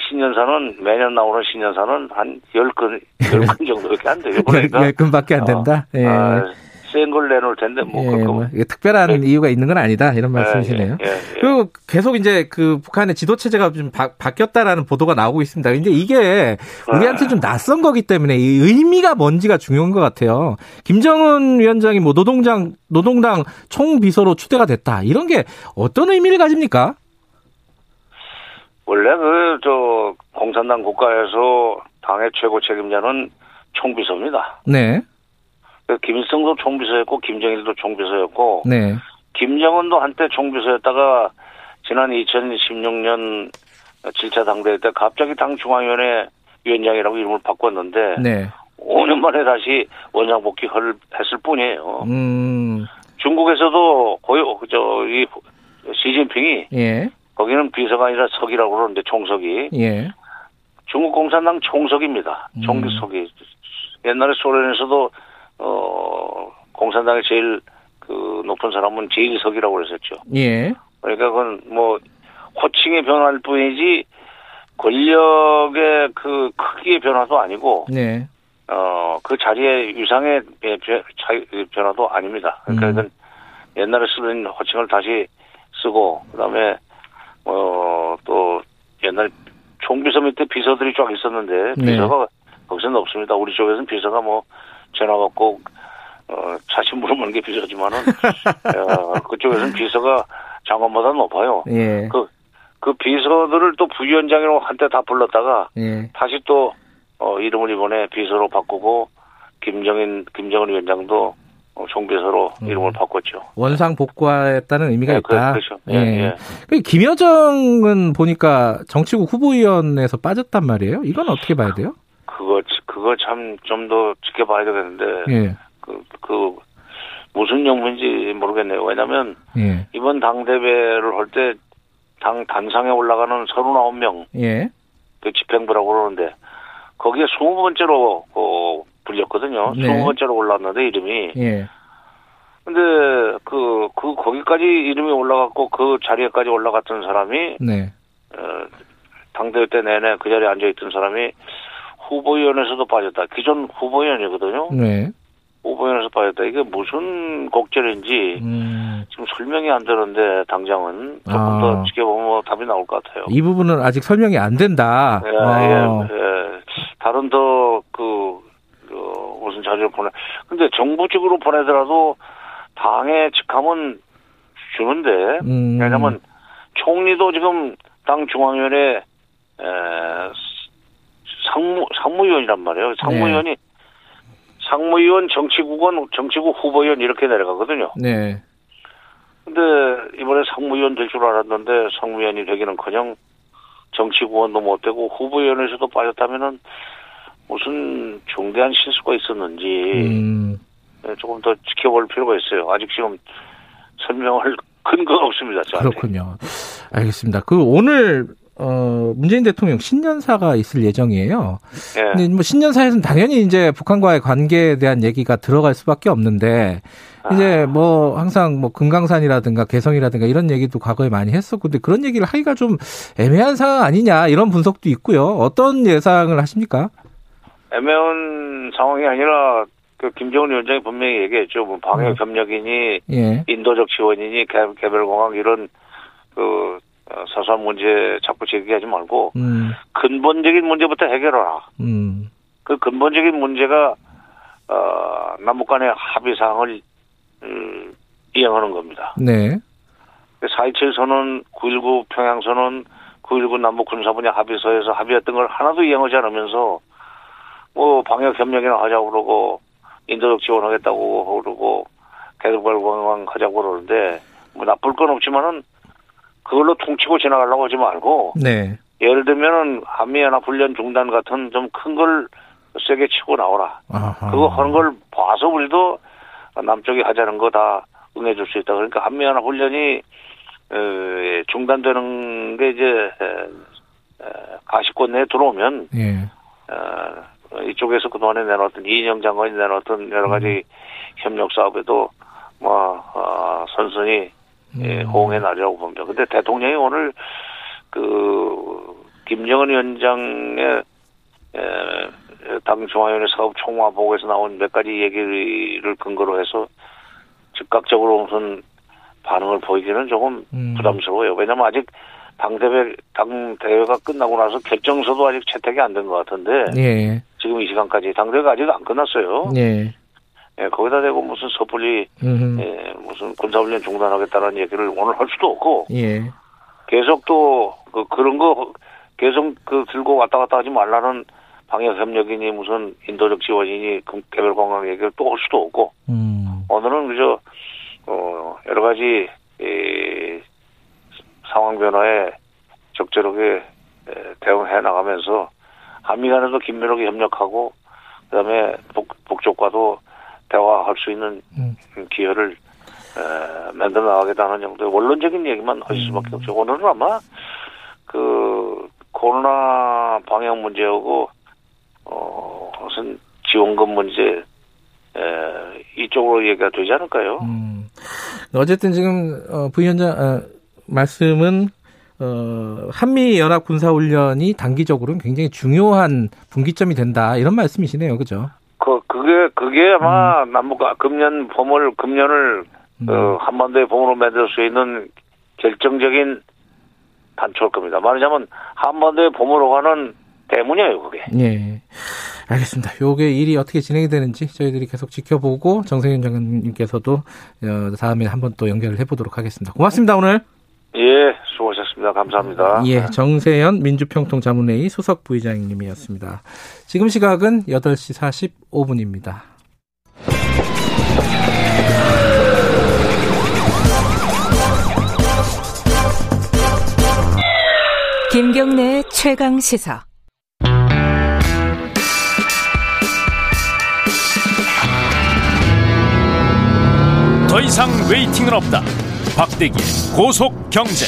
신년사는 매년 나오는 신년사는 한 10근, 10근 [laughs] 정도밖에 안 돼요. 그러니까 10근밖에 안 된다? 어, 예. 아, 센걸 내놓을 텐데 뭐, 예, 뭐 특별한 네. 이유가 있는 건 아니다 이런 예, 말씀이시네요. 예, 예, 예, 그리고 계속 이제 그 북한의 지도 체제가 좀 바, 뀌었다라는 보도가 나오고 있습니다. 이제 이게 우리한테 아. 좀 낯선 거기 때문에 이 의미가 뭔지가 중요한 것 같아요. 김정은 위원장이 뭐 노동장 노동당 총비서로 추대가 됐다 이런 게 어떤 의미를 가집니까? 원래 그 저 공산당 국가에서 당의 최고 책임자는 총비서입니다. 네. 그 김일성도 총비서였고 김정일도 총비서였고 네. 김정은도 한때 총비서였다가 지난 2016년 7차 당대회 때 갑자기 당 중앙위원회 위원장이라고 이름을 바꿨는데 네. 5년 만에 다시 원장 복귀를 했을 뿐이에요. 음. 중국에서도 거의 저이 시진핑이 예. 거기는 비서가 아니라 석이라고 그러는데 총석이 예. 중국 공산당 총석입니다. 총기석이 음. 옛날에 소련에서도 어, 공산당의 제일 그 높은 사람은 제일석이라고 그랬었죠. 예. 그러니까 그건 뭐 호칭의 변화일 뿐이지 권력의 그 크기의 변화도 아니고 네. 어, 그 자리의 유상의 변화도 아닙니다. 그러니까 음. 옛날에 쓰던 호칭을 다시 쓰고 그다음에 어, 또 옛날 총비서 밑에 비서들이 쫙 있었는데 네. 비서가 거기서는 없습니다. 우리 쪽에서는 비서가 뭐 전화 받고 어, 자신 물어보는 게 비서지만은 어, [laughs] 그쪽에서는 비서가 장관보다 높아요. 예. 그, 그 비서들을 또 부위원장이라고 한때 다 불렀다가 예. 다시 또 어, 이름을 이번에 비서로 바꾸고 김정인 김정은 위원장도 어, 총비서로 음. 이름을 바꿨죠. 원상 복구했다는 의미가 네, 있다. 그 렇죠. 예, 예. 예. 김여정은 보니까 정치국 후보위원회에서 빠졌단 말이에요. 이건 어떻게 봐야 돼요? 그거 그거 참 좀 더 지켜봐야 되겠는데 예. 그, 그 무슨 용무인지 모르겠네요. 왜냐하면 예. 이번 당 대회를 할 때 당 단상에 올라가는 39명 예. 그 집행부라고 그러는데 거기에 20번째로 어, 불렸거든요. 네. 20번째로 올랐는데 이름이. 예. 근데 그, 그, 거기까지 이름이 올라갔고 그 자리에까지 올라갔던 사람이. 네. 어, 당대회 때 내내 그 자리에 앉아있던 사람이 후보위원회에서도 빠졌다. 기존 후보위원이거든요. 네. 후보위원회에서 빠졌다. 이게 무슨 곡절인지 음. 지금 설명이 안 되는데 당장은 조금 아. 더 지켜보면 답이 나올 것 같아요. 이 부분은 아직 설명이 안 된다. 예, 아. 예, 예. 다른 더그 그 무슨 자료를 보내. 근데 정부직으로 보내더라도 당의 직함은 주는데 음. 왜냐면 총리도 지금 당 중앙위원회 에, 상무 상무위원이란 말이에요. 상무위원이 네. 상무위원, 정치국원, 정치국 후보위원 이렇게 내려가거든요. 네. 근데 이번에 상무위원 될 줄 알았는데 상무위원이 되기는커녕 정치국원도 못 되고 후보위원회에서도 빠졌다면은 무슨 중대한 실수가 있었는지 음. 네, 조금 더 지켜볼 필요가 있어요. 아직 지금 설명할 [laughs] 근거가 없습니다. 저한테. 그렇군요. 알겠습니다. 그 오늘 어, 문재인 대통령 신년사가 있을 예정이에요. 네. 근데 뭐 신년사에서는 당연히 이제 북한과의 관계에 대한 얘기가 들어갈 수밖에 없는데 이제 아. 뭐 항상 뭐 금강산이라든가 개성이라든가 이런 얘기도 과거에 많이 했었고 근데 그런 얘기를 하기가 좀 애매한 상황 아니냐 이런 분석도 있고요. 어떤 예상을 하십니까? 애매한 상황이 아니라 그 김정은 위원장이 분명히 얘기했죠. 뭐 방역 협력이니 예. 인도적 지원이니 개별 공항 이런 그 어, 사소한 문제 자꾸 제기하지 말고 음. 근본적인 문제부터 해결하라. 음. 그 근본적인 문제가 어, 남북 간의 합의 사항을 음, 이행하는 겁니다. 네. 4.27 선언, 9.19 평양 선언, 9.19 남북 군사 분야 합의서에서 합의했던 걸 하나도 이행하지 않으면서 뭐 방역 협력이나 하자고 그러고 인도적 지원하겠다고 그러고 개발 관광 하자고 그러는데 뭐 나쁠 건 없지만은 그걸로 퉁치고 지나가려고 하지 말고 네. 예를 들면은 한미연합 훈련 중단 같은 좀 큰 걸 세게 치고 나오라. 아하. 그거 하는 걸 봐서 우리도 남쪽이 하자는 거 다 응해줄 수 있다. 그러니까 한미연합 훈련이 중단되는 게 이제 가시권 내에 들어오면 예. 어, 이쪽에서 그동안에 내놓았던 이인영 장관이 내놓았던 여러 가지 음. 협력 사업에도 뭐 어, 선선히 예, 음. 호응의 날이라고 봅니다. 근데 대통령이 오늘 그 김정은 위원장의 당 중앙위원회 사업 총화 보고에서 나온 몇 가지 얘기를 근거로 해서 즉각적으로 무슨 반응을 보이기는 조금 음. 부담스러워요. 왜냐면 아직 당대회, 당대회가 끝나고 나서 결정서도 아직 채택이 안 된 것 같은데. 예. 지금 이 시간까지 당대회가 아직 안 끝났어요. 예. 예, 거기다 대고 무슨 섣불리, 예, 무슨 군사훈련 중단하겠다는 얘기를 오늘 할 수도 없고. 예. 계속 또, 그, 그런 거 계속 그 들고 왔다 갔다 하지 말라는 방역 협력이니 무슨 인도적 지원이니 개별 관광 얘기를 또 할 수도 없고. 음. 오늘은 그저, 어, 여러 가지, 이, 상황 변화에 적절하게 대응해 나가면서 한미 간에도 긴밀하게 협력하고 그다음에 복, 북쪽과도 대화할 수 있는 음. 기회를 에, 만들어 나가겠다는 정도의 원론적인 얘기만 할 수밖에 음. 없죠. 오늘은 아마 그 코로나 방역 문제하고 어 무슨 지원금 문제 에, 이쪽으로 얘기가 되지 않을까요? 음. 어쨌든 지금 어, 부위원장 어, 말씀은 어, 한미 연합 군사 훈련이 단기적으로는 굉장히 중요한 분기점이 된다 이런 말씀이시네요, 그죠? 그 그게 그게 아마 음. 남북 금년 봄을 금년을 음. 어, 한반도의 봄으로 만들 수 있는 결정적인 단초일 겁니다. 말하자면 한반도의 봄으로 가는 대문이에요, 그게. 예. 알겠습니다. 요게 일이 어떻게 진행이 되는지 저희들이 계속 지켜보고 정세윤 장관님께서도 어, 다음에 한번 또 연결을 해보도록 하겠습니다. 고맙습니다, 오늘. 예, 수고하셨습니다. 감사합니다. 예, 정세현 민주평통 자문회의 수석 부의장님이었습니다. 지금 시각은 8시 45분입니다. 김경래 최강 시사. 더 이상 웨이팅은 없다. 박대기 고속 경제.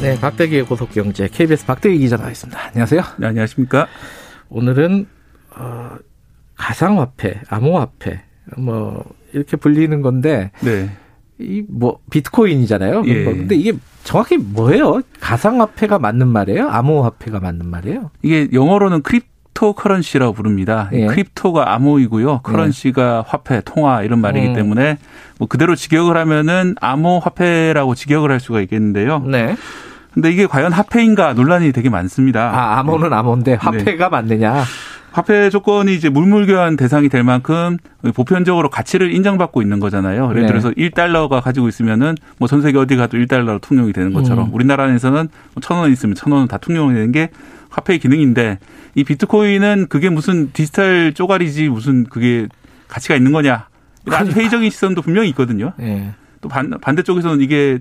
네, 박대기의 고속 경제 KBS 박대기 기자 나와있습니다. 안녕하세요. 네, 안녕하십니까? 오늘은 어, 가상화폐, 암호화폐 뭐 이렇게 불리는 건데, 네. 이뭐 비트코인이잖아요. 예. 근데 이게 정확히 뭐예요? 가상화폐가 맞는 말이에요? 암호화폐가 맞는 말이에요? 이게 영어로는 cryp- crypto currency라고 부릅니다. 예. crypto가 암호이고요. currency가 예. 화폐, 통화 이런 말이기 음. 때문에 뭐 그대로 직역을 하면은 암호 화폐라고 직역을 할 수가 있겠는데요. 네. 근데 이게 과연 화폐인가 논란이 되게 많습니다. 아, 암호는 암호인데 네. 화폐가 네. 맞느냐? 화폐 조건이 이제 물물 교환 대상이 될 만큼 보편적으로 가치를 인정받고 있는 거잖아요. 예를 네. 들어서 1달러가 가지고 있으면은 뭐 전 세계 어디 가도 1달러로 통용이 되는 것처럼 음. 우리나라에서는 1,000원 뭐 있으면 1,000원은 다 통용이 되는 게 화폐의 기능인데 이 비트코인은 그게 무슨 디지털 쪼가리지 무슨 그게 가치가 있는 거냐. 아주 그러니까. 회의적인 시선도 분명히 있거든요. 네. 또 반, 반대쪽에서는 이게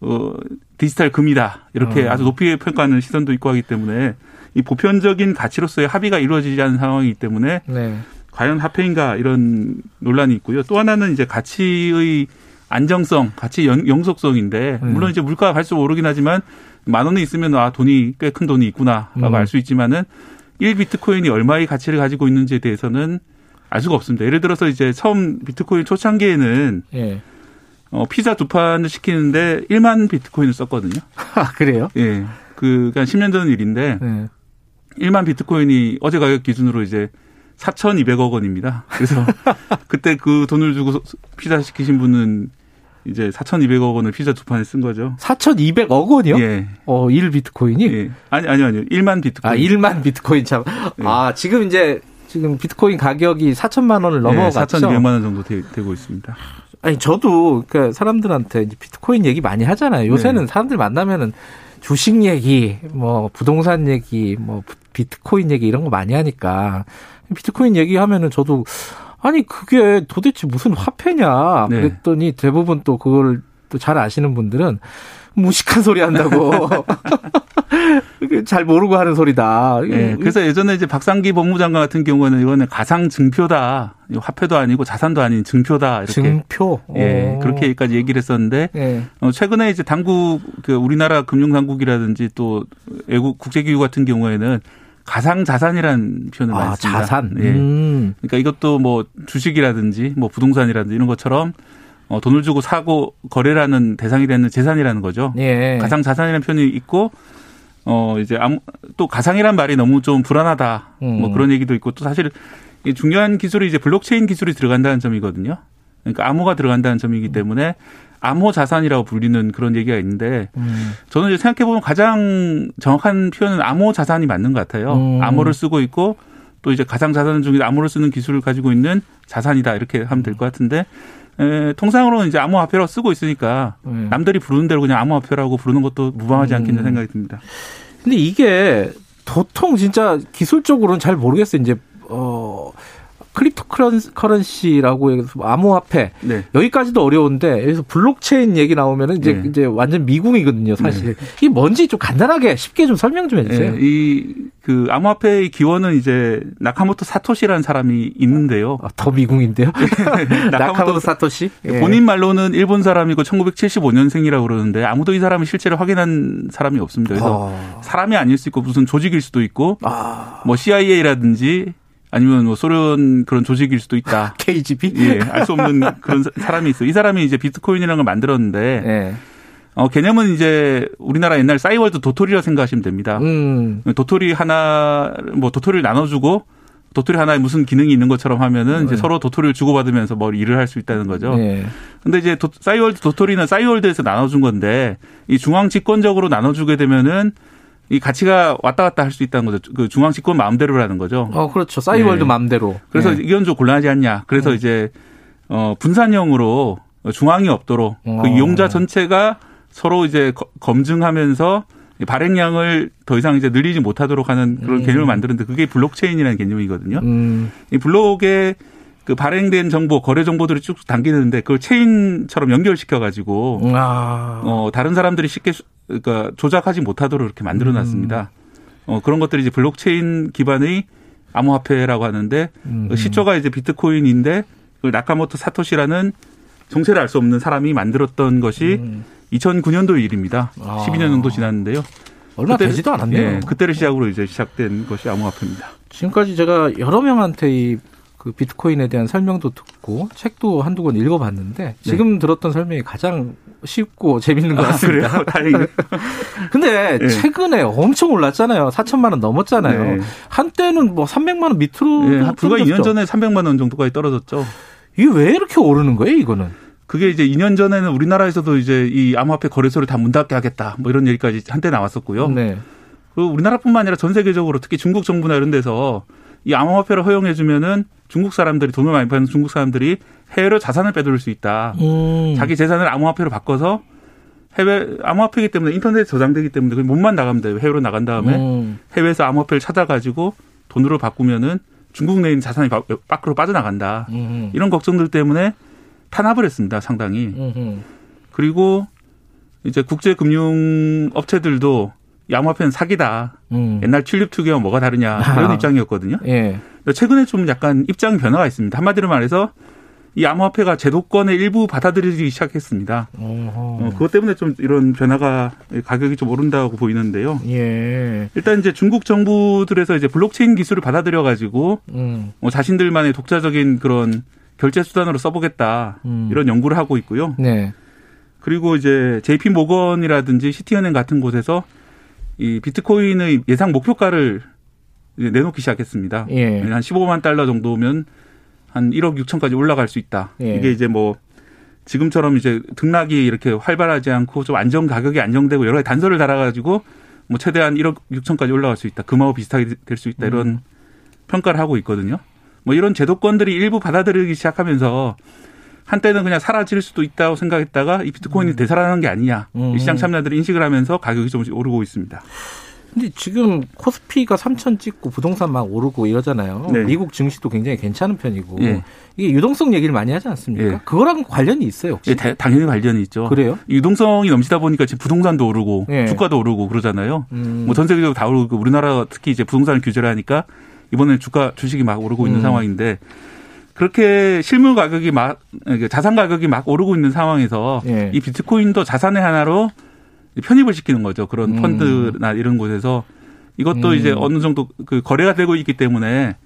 어, 디지털 금이다. 이렇게 어. 아주 높이 평가하는 시선도 있고 하기 때문에 이 보편적인 가치로서의 합의가 이루어지지 않은 상황이기 때문에 네. 과연 화폐인가 이런 논란이 있고요. 또 하나는 이제 가치의 안정성, 가치 영속성인데 음. 물론 이제 물가가 갈수록 오르긴 하지만 만 원이 있으면 아 돈이 꽤 큰 돈이 있구나라고 음. 알수 있지만은 1 비트코인이 얼마의 가치를 가지고 있는지에 대해서는 알 수가 없습니다. 예를 들어서 이제 처음 비트코인 초창기에는 예. 어, 피자 두 판을 시키는데 1만 비트코인을 썼거든요. [laughs] 아, 그래요? 예. 그, 그러니까 10년 전 일인데 예. 1만 비트코인이 어제 가격 기준으로 이제 4,200억 원입니다. 그래서 [laughs] 그때 그 돈을 주고 피자 시키신 분은 이제 4,200억 원을 피자 두 판에 쓴 거죠. 4,200억 원이요? 예. 어, 1 비트코인이? 예. 아니, 아니요, 아니요. 1만 비트코인. 아, 1만 비트코인 참. 예. 아, 지금 이제, 지금 비트코인 가격이 4천만 원을 넘어갔죠. 예, 4,200만 원 정도 되, 고 있습니다. 아니, 저도, 그러니까 사람들한테 이제 비트코인 얘기 많이 하잖아요. 요새는 네. 사람들 만나면은 주식 얘기, 뭐, 부동산 얘기, 뭐, 비트코인 얘기 이런 거 많이 하니까. 비트코인 얘기하면은 저도 아니 그게 도대체 무슨 화폐냐 네. 그랬더니 대부분 또 그걸 또 잘 아시는 분들은 무식한 소리 한다고. [laughs] 잘 모르고 하는 소리다. 네, 그래서 예전에 이제 박상기 법무장관 같은 경우는 이거는 가상 증표다. 화폐도 아니고 자산도 아닌 증표다. 이렇게. 증표. 예, 그렇게까지 얘기를 했었는데 네. 어, 최근에 이제 당국 그 우리나라 금융 당국이라든지 또 외국 국제기구 같은 경우에는 가상 자산이라는 표현을 많이 아, 씁니다. 자산. 예. 음. 그러니까 이것도 뭐 주식이라든지 뭐 부동산이라든지 이런 것처럼 어, 돈을 주고 사고 거래라는 대상이 되는 재산이라는 거죠. 예. 가상 자산이라는 표현이 있고 어 이제 아무 또 가상이란 말이 너무 좀 불안하다. 뭐 음. 뭐 그런 얘기도 있고 또 사실 중요한 기술이 이제 블록체인 기술이 들어간다는 점이거든요. 그러니까 암호가 들어간다는 점이기 때문에 암호 자산이라고 불리는 그런 얘기가 있는데 음. 저는 이제 생각해 보면 가장 정확한 표현은 암호 자산이 맞는 것 같아요. 음. 암호를 쓰고 있고 또 이제 가상 자산 중에 암호를 쓰는 기술을 가지고 있는 자산이다 이렇게 하면 될 것 같은데 에, 통상으로는 이제 암호화폐로 쓰고 있으니까 음. 남들이 부르는 대로 그냥 암호화폐라고 부르는 것도 무방하지 않겠는 음. 생각이 듭니다. 근데 이게 보통 진짜 기술적으로는 잘 모르겠어요. 이제 어 crypto currency라고 해서 암호화폐 네. 여기까지도 어려운데 여기서 블록체인 얘기 나오면은 이제 네. 이제 완전 미궁이거든요, 사실. 네. 이게 뭔지 좀 간단하게 쉽게 좀 설명 좀 해주세요. 네. 이그 암호화폐의 기원은 이제 나카모토 사토시라는 사람이 있는데요. 아, 더 미궁인데요. [laughs] 나카모토 사토시 예. 본인 말로는 일본 사람이고 1975년생이라고 그러는데 아무도 이 사람을 실제로 확인한 사람이 없습니다. 그래서 아. 사람이 아닐 수 있고 무슨 조직일 수도 있고 아. 뭐 CIA라든지 아니면 뭐 소련 그런 조직일 수도 있다. [laughs] KGB? 예, 알 수 없는 그런 사람이 있어요. 이 사람이 이제 비트코인이라는 걸 만들었는데 네. 어, 개념은 이제 우리나라 옛날 싸이월드 도토리라 생각하시면 됩니다. 음. 도토리 하나 뭐 도토리를 나눠주고 도토리 하나에 무슨 기능이 있는 것처럼 하면은 이제 네. 서로 도토리를 주고받으면서 뭐 일을 할 수 있다는 거죠. 네. 근데 이제 도, 싸이월드 도토리는 싸이월드에서 나눠준 건데 이 중앙 집권적으로 나눠주게 되면은 이 가치가 왔다 갔다 할 수 있다는 거죠. 그 중앙 집권 마음대로라는 거죠. 어, 그렇죠. 싸이월드 네. 마음대로. 그래서 네. 이건 좀 곤란하지 않냐. 그래서 네. 이제 어 분산형으로 중앙이 없도록 그 어. 그 이용자 전체가 서로 이제 검증하면서 발행량을 더 이상 이제 늘리지 못하도록 하는 그런 음. 개념을 만드는데 그게 블록체인이라는 개념이거든요. 음. 이 블록에 그 발행된 정보, 거래 정보들이 쭉 담기는데 그걸 체인처럼 연결시켜 가지고 아. 어 다른 사람들이 쉽게 그러니까 조작하지 못하도록 이렇게 만들어 놨습니다. 음. 어, 그런 것들이 이제 블록체인 기반의 암호화폐라고 하는데 음. 그 시초가 이제 비트코인인데 그 나카모토 사토시라는 정체를 알 수 없는 사람이 만들었던 것이 음. 2009년도 일입니다. 아. 12년 정도 지났는데요. 얼마 그때, 되지도 않았네요. 예, 그때를 시작으로 이제 시작된 것이 암호화폐입니다. 지금까지 제가 여러 명한테 이 그 비트코인에 대한 설명도 듣고 책도 한두 권 읽어봤는데 네. 지금 네. 들었던 설명이 가장 쉽고 재밌는 것 아, 같습니다. 아, [laughs] 다행이네요. 근데 네. 최근에 엄청 올랐잖아요. 4천만 원 넘었잖아요. 네. 한때는 뭐 300만 원 밑으로 네, 불과 2년 전에 300만 원 정도까지 떨어졌죠. 이게 왜 이렇게 오르는 거예요, 이거는? 그게 이제 2년 전에는 우리나라에서도 이제 이 암호화폐 거래소를 다 문 닫게 하겠다. 뭐 이런 얘기까지 한때 나왔었고요. 네. 그 우리나라뿐만 아니라 전 세계적으로 특히 중국 정부나 이런 데서 이 암호화폐를 허용해 주면은 중국 사람들이 돈을 많이 버는 중국 사람들이 해외로 자산을 빼돌릴 수 있다. 음. 자기 재산을 암호화폐로 바꿔서 해외 암호화폐이기 때문에 인터넷에 저장되기 때문에 그 몸만 나가면 돼요. 해외로 나간 다음에 음. 해외에서 암호화폐를 찾아가지고 돈으로 바꾸면은 중국 내에 있는 자산이 밖으로 빠져나간다. 음. 이런 걱정들 때문에 탄압을 했습니다. 상당히. 그리고 이제 국제 금융 업체들도 암호화폐는 사기다. 음. 옛날 튤립 투기와 뭐가 다르냐 이런 아. 입장이었거든요. 예. 최근에 좀 약간 입장 변화가 있습니다. 한마디로 말해서 이 암호화폐가 제도권의 일부 받아들이기 시작했습니다. 어, 그것 때문에 좀 이런 변화가 가격이 좀 오른다고 보이는데요. 예. 일단 이제 중국 정부들에서 이제 블록체인 기술을 받아들여 가지고 음. 뭐 자신들만의 독자적인 그런 결제 수단으로 써보겠다 음. 이런 연구를 하고 있고요. 네. 그리고 이제 JP 모건이라든지 시티은행 같은 곳에서 이 비트코인의 예상 목표가를 내놓기 시작했습니다. 예. 한 15만 달러 정도면 한 1억 6천까지 올라갈 수 있다. 예. 이게 이제 뭐 지금처럼 이제 등락이 이렇게 활발하지 않고 좀 안정 가격이 안정되고 여러 가지 단서를 달아가지고 뭐 최대한 1억 6천까지 올라갈 수 있다. 금하고 비슷하게 될 수 있다. 이런 음. 평가를 하고 있거든요. 뭐 이런 제도권들이 일부 받아들이기 시작하면서 한때는 그냥 사라질 수도 있다고 생각했다가 이 비트코인이 음. 되살아나는 게 아니냐. 음. 시장 참여들이 인식을 하면서 가격이 조금씩 오르고 있습니다. 근데 지금 코스피가 3천 찍고 부동산 막 오르고 이러잖아요. 네. 미국 증시도 굉장히 괜찮은 편이고 네. 이게 유동성 얘기를 많이 하지 않습니까? 네. 그거랑 관련이 있어요. 혹시? 네, 당연히 관련이 있죠. 그래요? 유동성이 넘치다 보니까 지금 부동산도 오르고 주가도 오르고 그러잖아요. 음. 뭐전 세계적으로 다 오르고 우리나라 특히 이제 부동산을 규제를 하니까 이번에 주가 주식이 막 오르고 있는 음. 상황인데 그렇게 실물 가격이 막 자산 가격이 막 오르고 있는 상황에서 이 비트코인도 자산의 하나로 편입을 시키는 거죠. 그런 음. 펀드나 이런 곳에서 이것도 음. 이제 어느 정도 그 거래가 되고 있기 때문에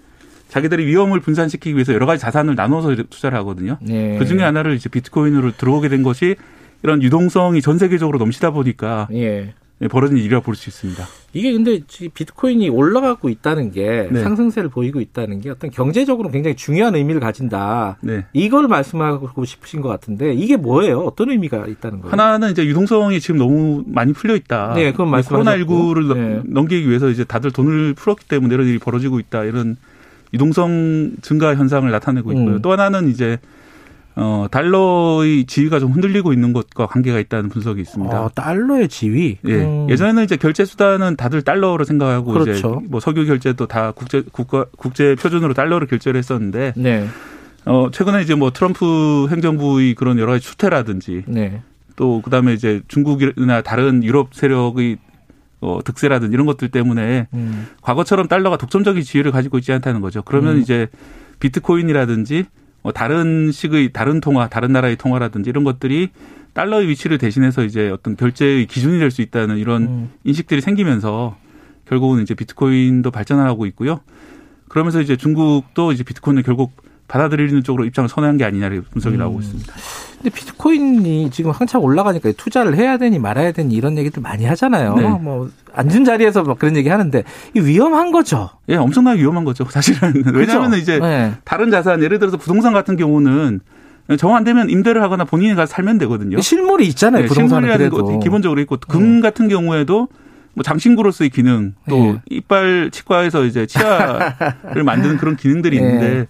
자기들이 위험을 분산시키기 위해서 여러 가지 자산을 나눠서 투자를 하거든요. 네. 그 중에 하나를 이제 비트코인으로 들어오게 된 것이 이런 유동성이 전 세계적으로 넘치다 보니까 예. 예 벌어진 일이라 볼 수 있습니다. 이게 근데 비트코인이 올라가고 있다는 게 네. 상승세를 보이고 있다는 게 어떤 경제적으로 굉장히 중요한 의미를 가진다. 네. 이걸 말씀하고 싶으신 것 같은데 이게 뭐예요? 어떤 의미가 있다는 거예요? 하나는 이제 유동성이 지금 너무 많이 풀려 있다. 네, 그건 말씀 코로나19를 네. 넘기기 위해서 이제 다들 돈을 풀었기 때문에 이런 일이 벌어지고 있다. 이런 유동성 증가 현상을 나타내고 있고요. 음. 또 하나는 이제 어, 달러의 지위가 좀 흔들리고 있는 것과 관계가 있다는 분석이 있습니다. 어, 달러의 지위? 예. 음. 예전에는 이제 결제 수단은 다들 달러로 생각하고 그렇죠. 이제 뭐 석유 결제도 다 국제 국가 국제 표준으로 달러로 결제를 했었는데 네. 어, 최근에 이제 뭐 트럼프 행정부의 그런 여러 가지 추태라든지 네. 또 그다음에 이제 중국이나 다른 유럽 세력의 어, 득세라든지 이런 것들 때문에 음. 과거처럼 달러가 독점적인 지위를 가지고 있지 않다는 거죠. 그러면 음. 이제 비트코인이라든지 뭐 다른 식의 다른 통화, 다른 나라의 통화라든지 이런 것들이 달러의 위치를 대신해서 이제 어떤 결제의 기준이 될 수 있다는 이런 음. 인식들이 생기면서 결국은 이제 비트코인도 발전하고 있고요. 그러면서 이제 중국도 이제 비트코인을 결국 받아들이는 쪽으로 입장을 선회한 게 아니냐를 분석이 음. 나오고 있습니다. 근데 비트코인이 지금 한참 올라가니까 투자를 해야 되니 말아야 되니 이런 얘기들 많이 하잖아요. 네. 뭐 앉은 자리에서 막 그런 얘기 하는데 이 위험한 거죠. 예, 엄청나게 위험한 거죠. 사실은 [laughs] 그렇죠? 왜냐하면 이제 네. 다른 자산 예를 들어서 부동산 같은 경우는 정안 되면 임대를 하거나 본인이 가서 살면 되거든요. 실물이 있잖아요. 네, 부동산은 것 기본적으로 있고 금 네. 같은 경우에도 뭐 장신구로서의 기능 또 네. 이빨 치과에서 이제 치아를 [laughs] 만드는 그런 기능들이 네. 있는데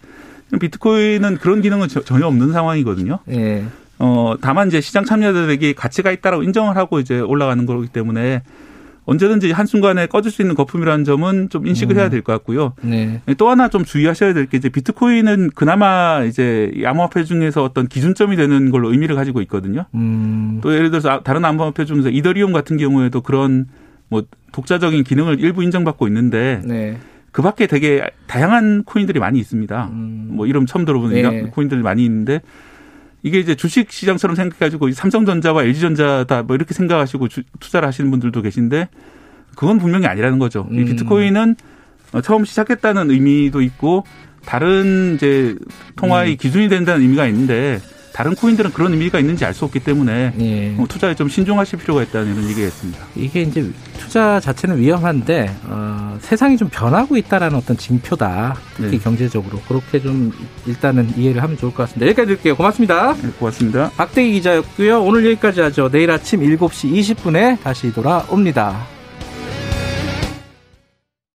비트코인은 그런 기능은 전혀 없는 상황이거든요. 예. 어, 다만 이제 시장 참여자들에게 가치가 있다라고 인정을 하고 이제 올라가는 거기 때문에 언제든지 한순간에 꺼질 수 있는 거품이라는 점은 좀 인식을 음. 해야 될 것 같고요. 네. 또 하나 좀 주의하셔야 될 게 이제 비트코인은 그나마 이제 암호화폐 중에서 어떤 기준점이 되는 걸로 의미를 가지고 있거든요. 음. 또 예를 들어서 다른 암호화폐 중에서 이더리움 같은 경우에도 그런 뭐 독자적인 기능을 일부 인정받고 있는데 네. 그 밖에 되게 다양한 코인들이 많이 있습니다. 음. 뭐 이름 처음 들어보는 네. 코인들이 많이 있는데 이게 이제 주식 시장처럼 생각해가지고 삼성전자와 LG전자다 뭐 이렇게 생각하시고 주, 투자를 하시는 분들도 계신데 그건 분명히 아니라는 거죠. 음. 이 비트코인은 처음 시작했다는 의미도 있고 다른 이제 통화의 음. 기준이 된다는 의미가 있는데 다른 코인들은 그런 의미가 있는지 알 수 없기 때문에 예. 어, 투자에 좀 신중하실 필요가 있다는 이런 얘기겠습니다. 이게 이제 투자 자체는 위험한데 어, 세상이 좀 변하고 있다라는 어떤 징표다. 특히 네. 경제적으로 그렇게 좀 일단은 이해를 하면 좋을 것 같습니다. 여기까지 드릴게요. 고맙습니다. 네, 고맙습니다. 박대기 기자였고요. 오늘 여기까지 하죠. 내일 아침 7시 20분에 다시 돌아옵니다.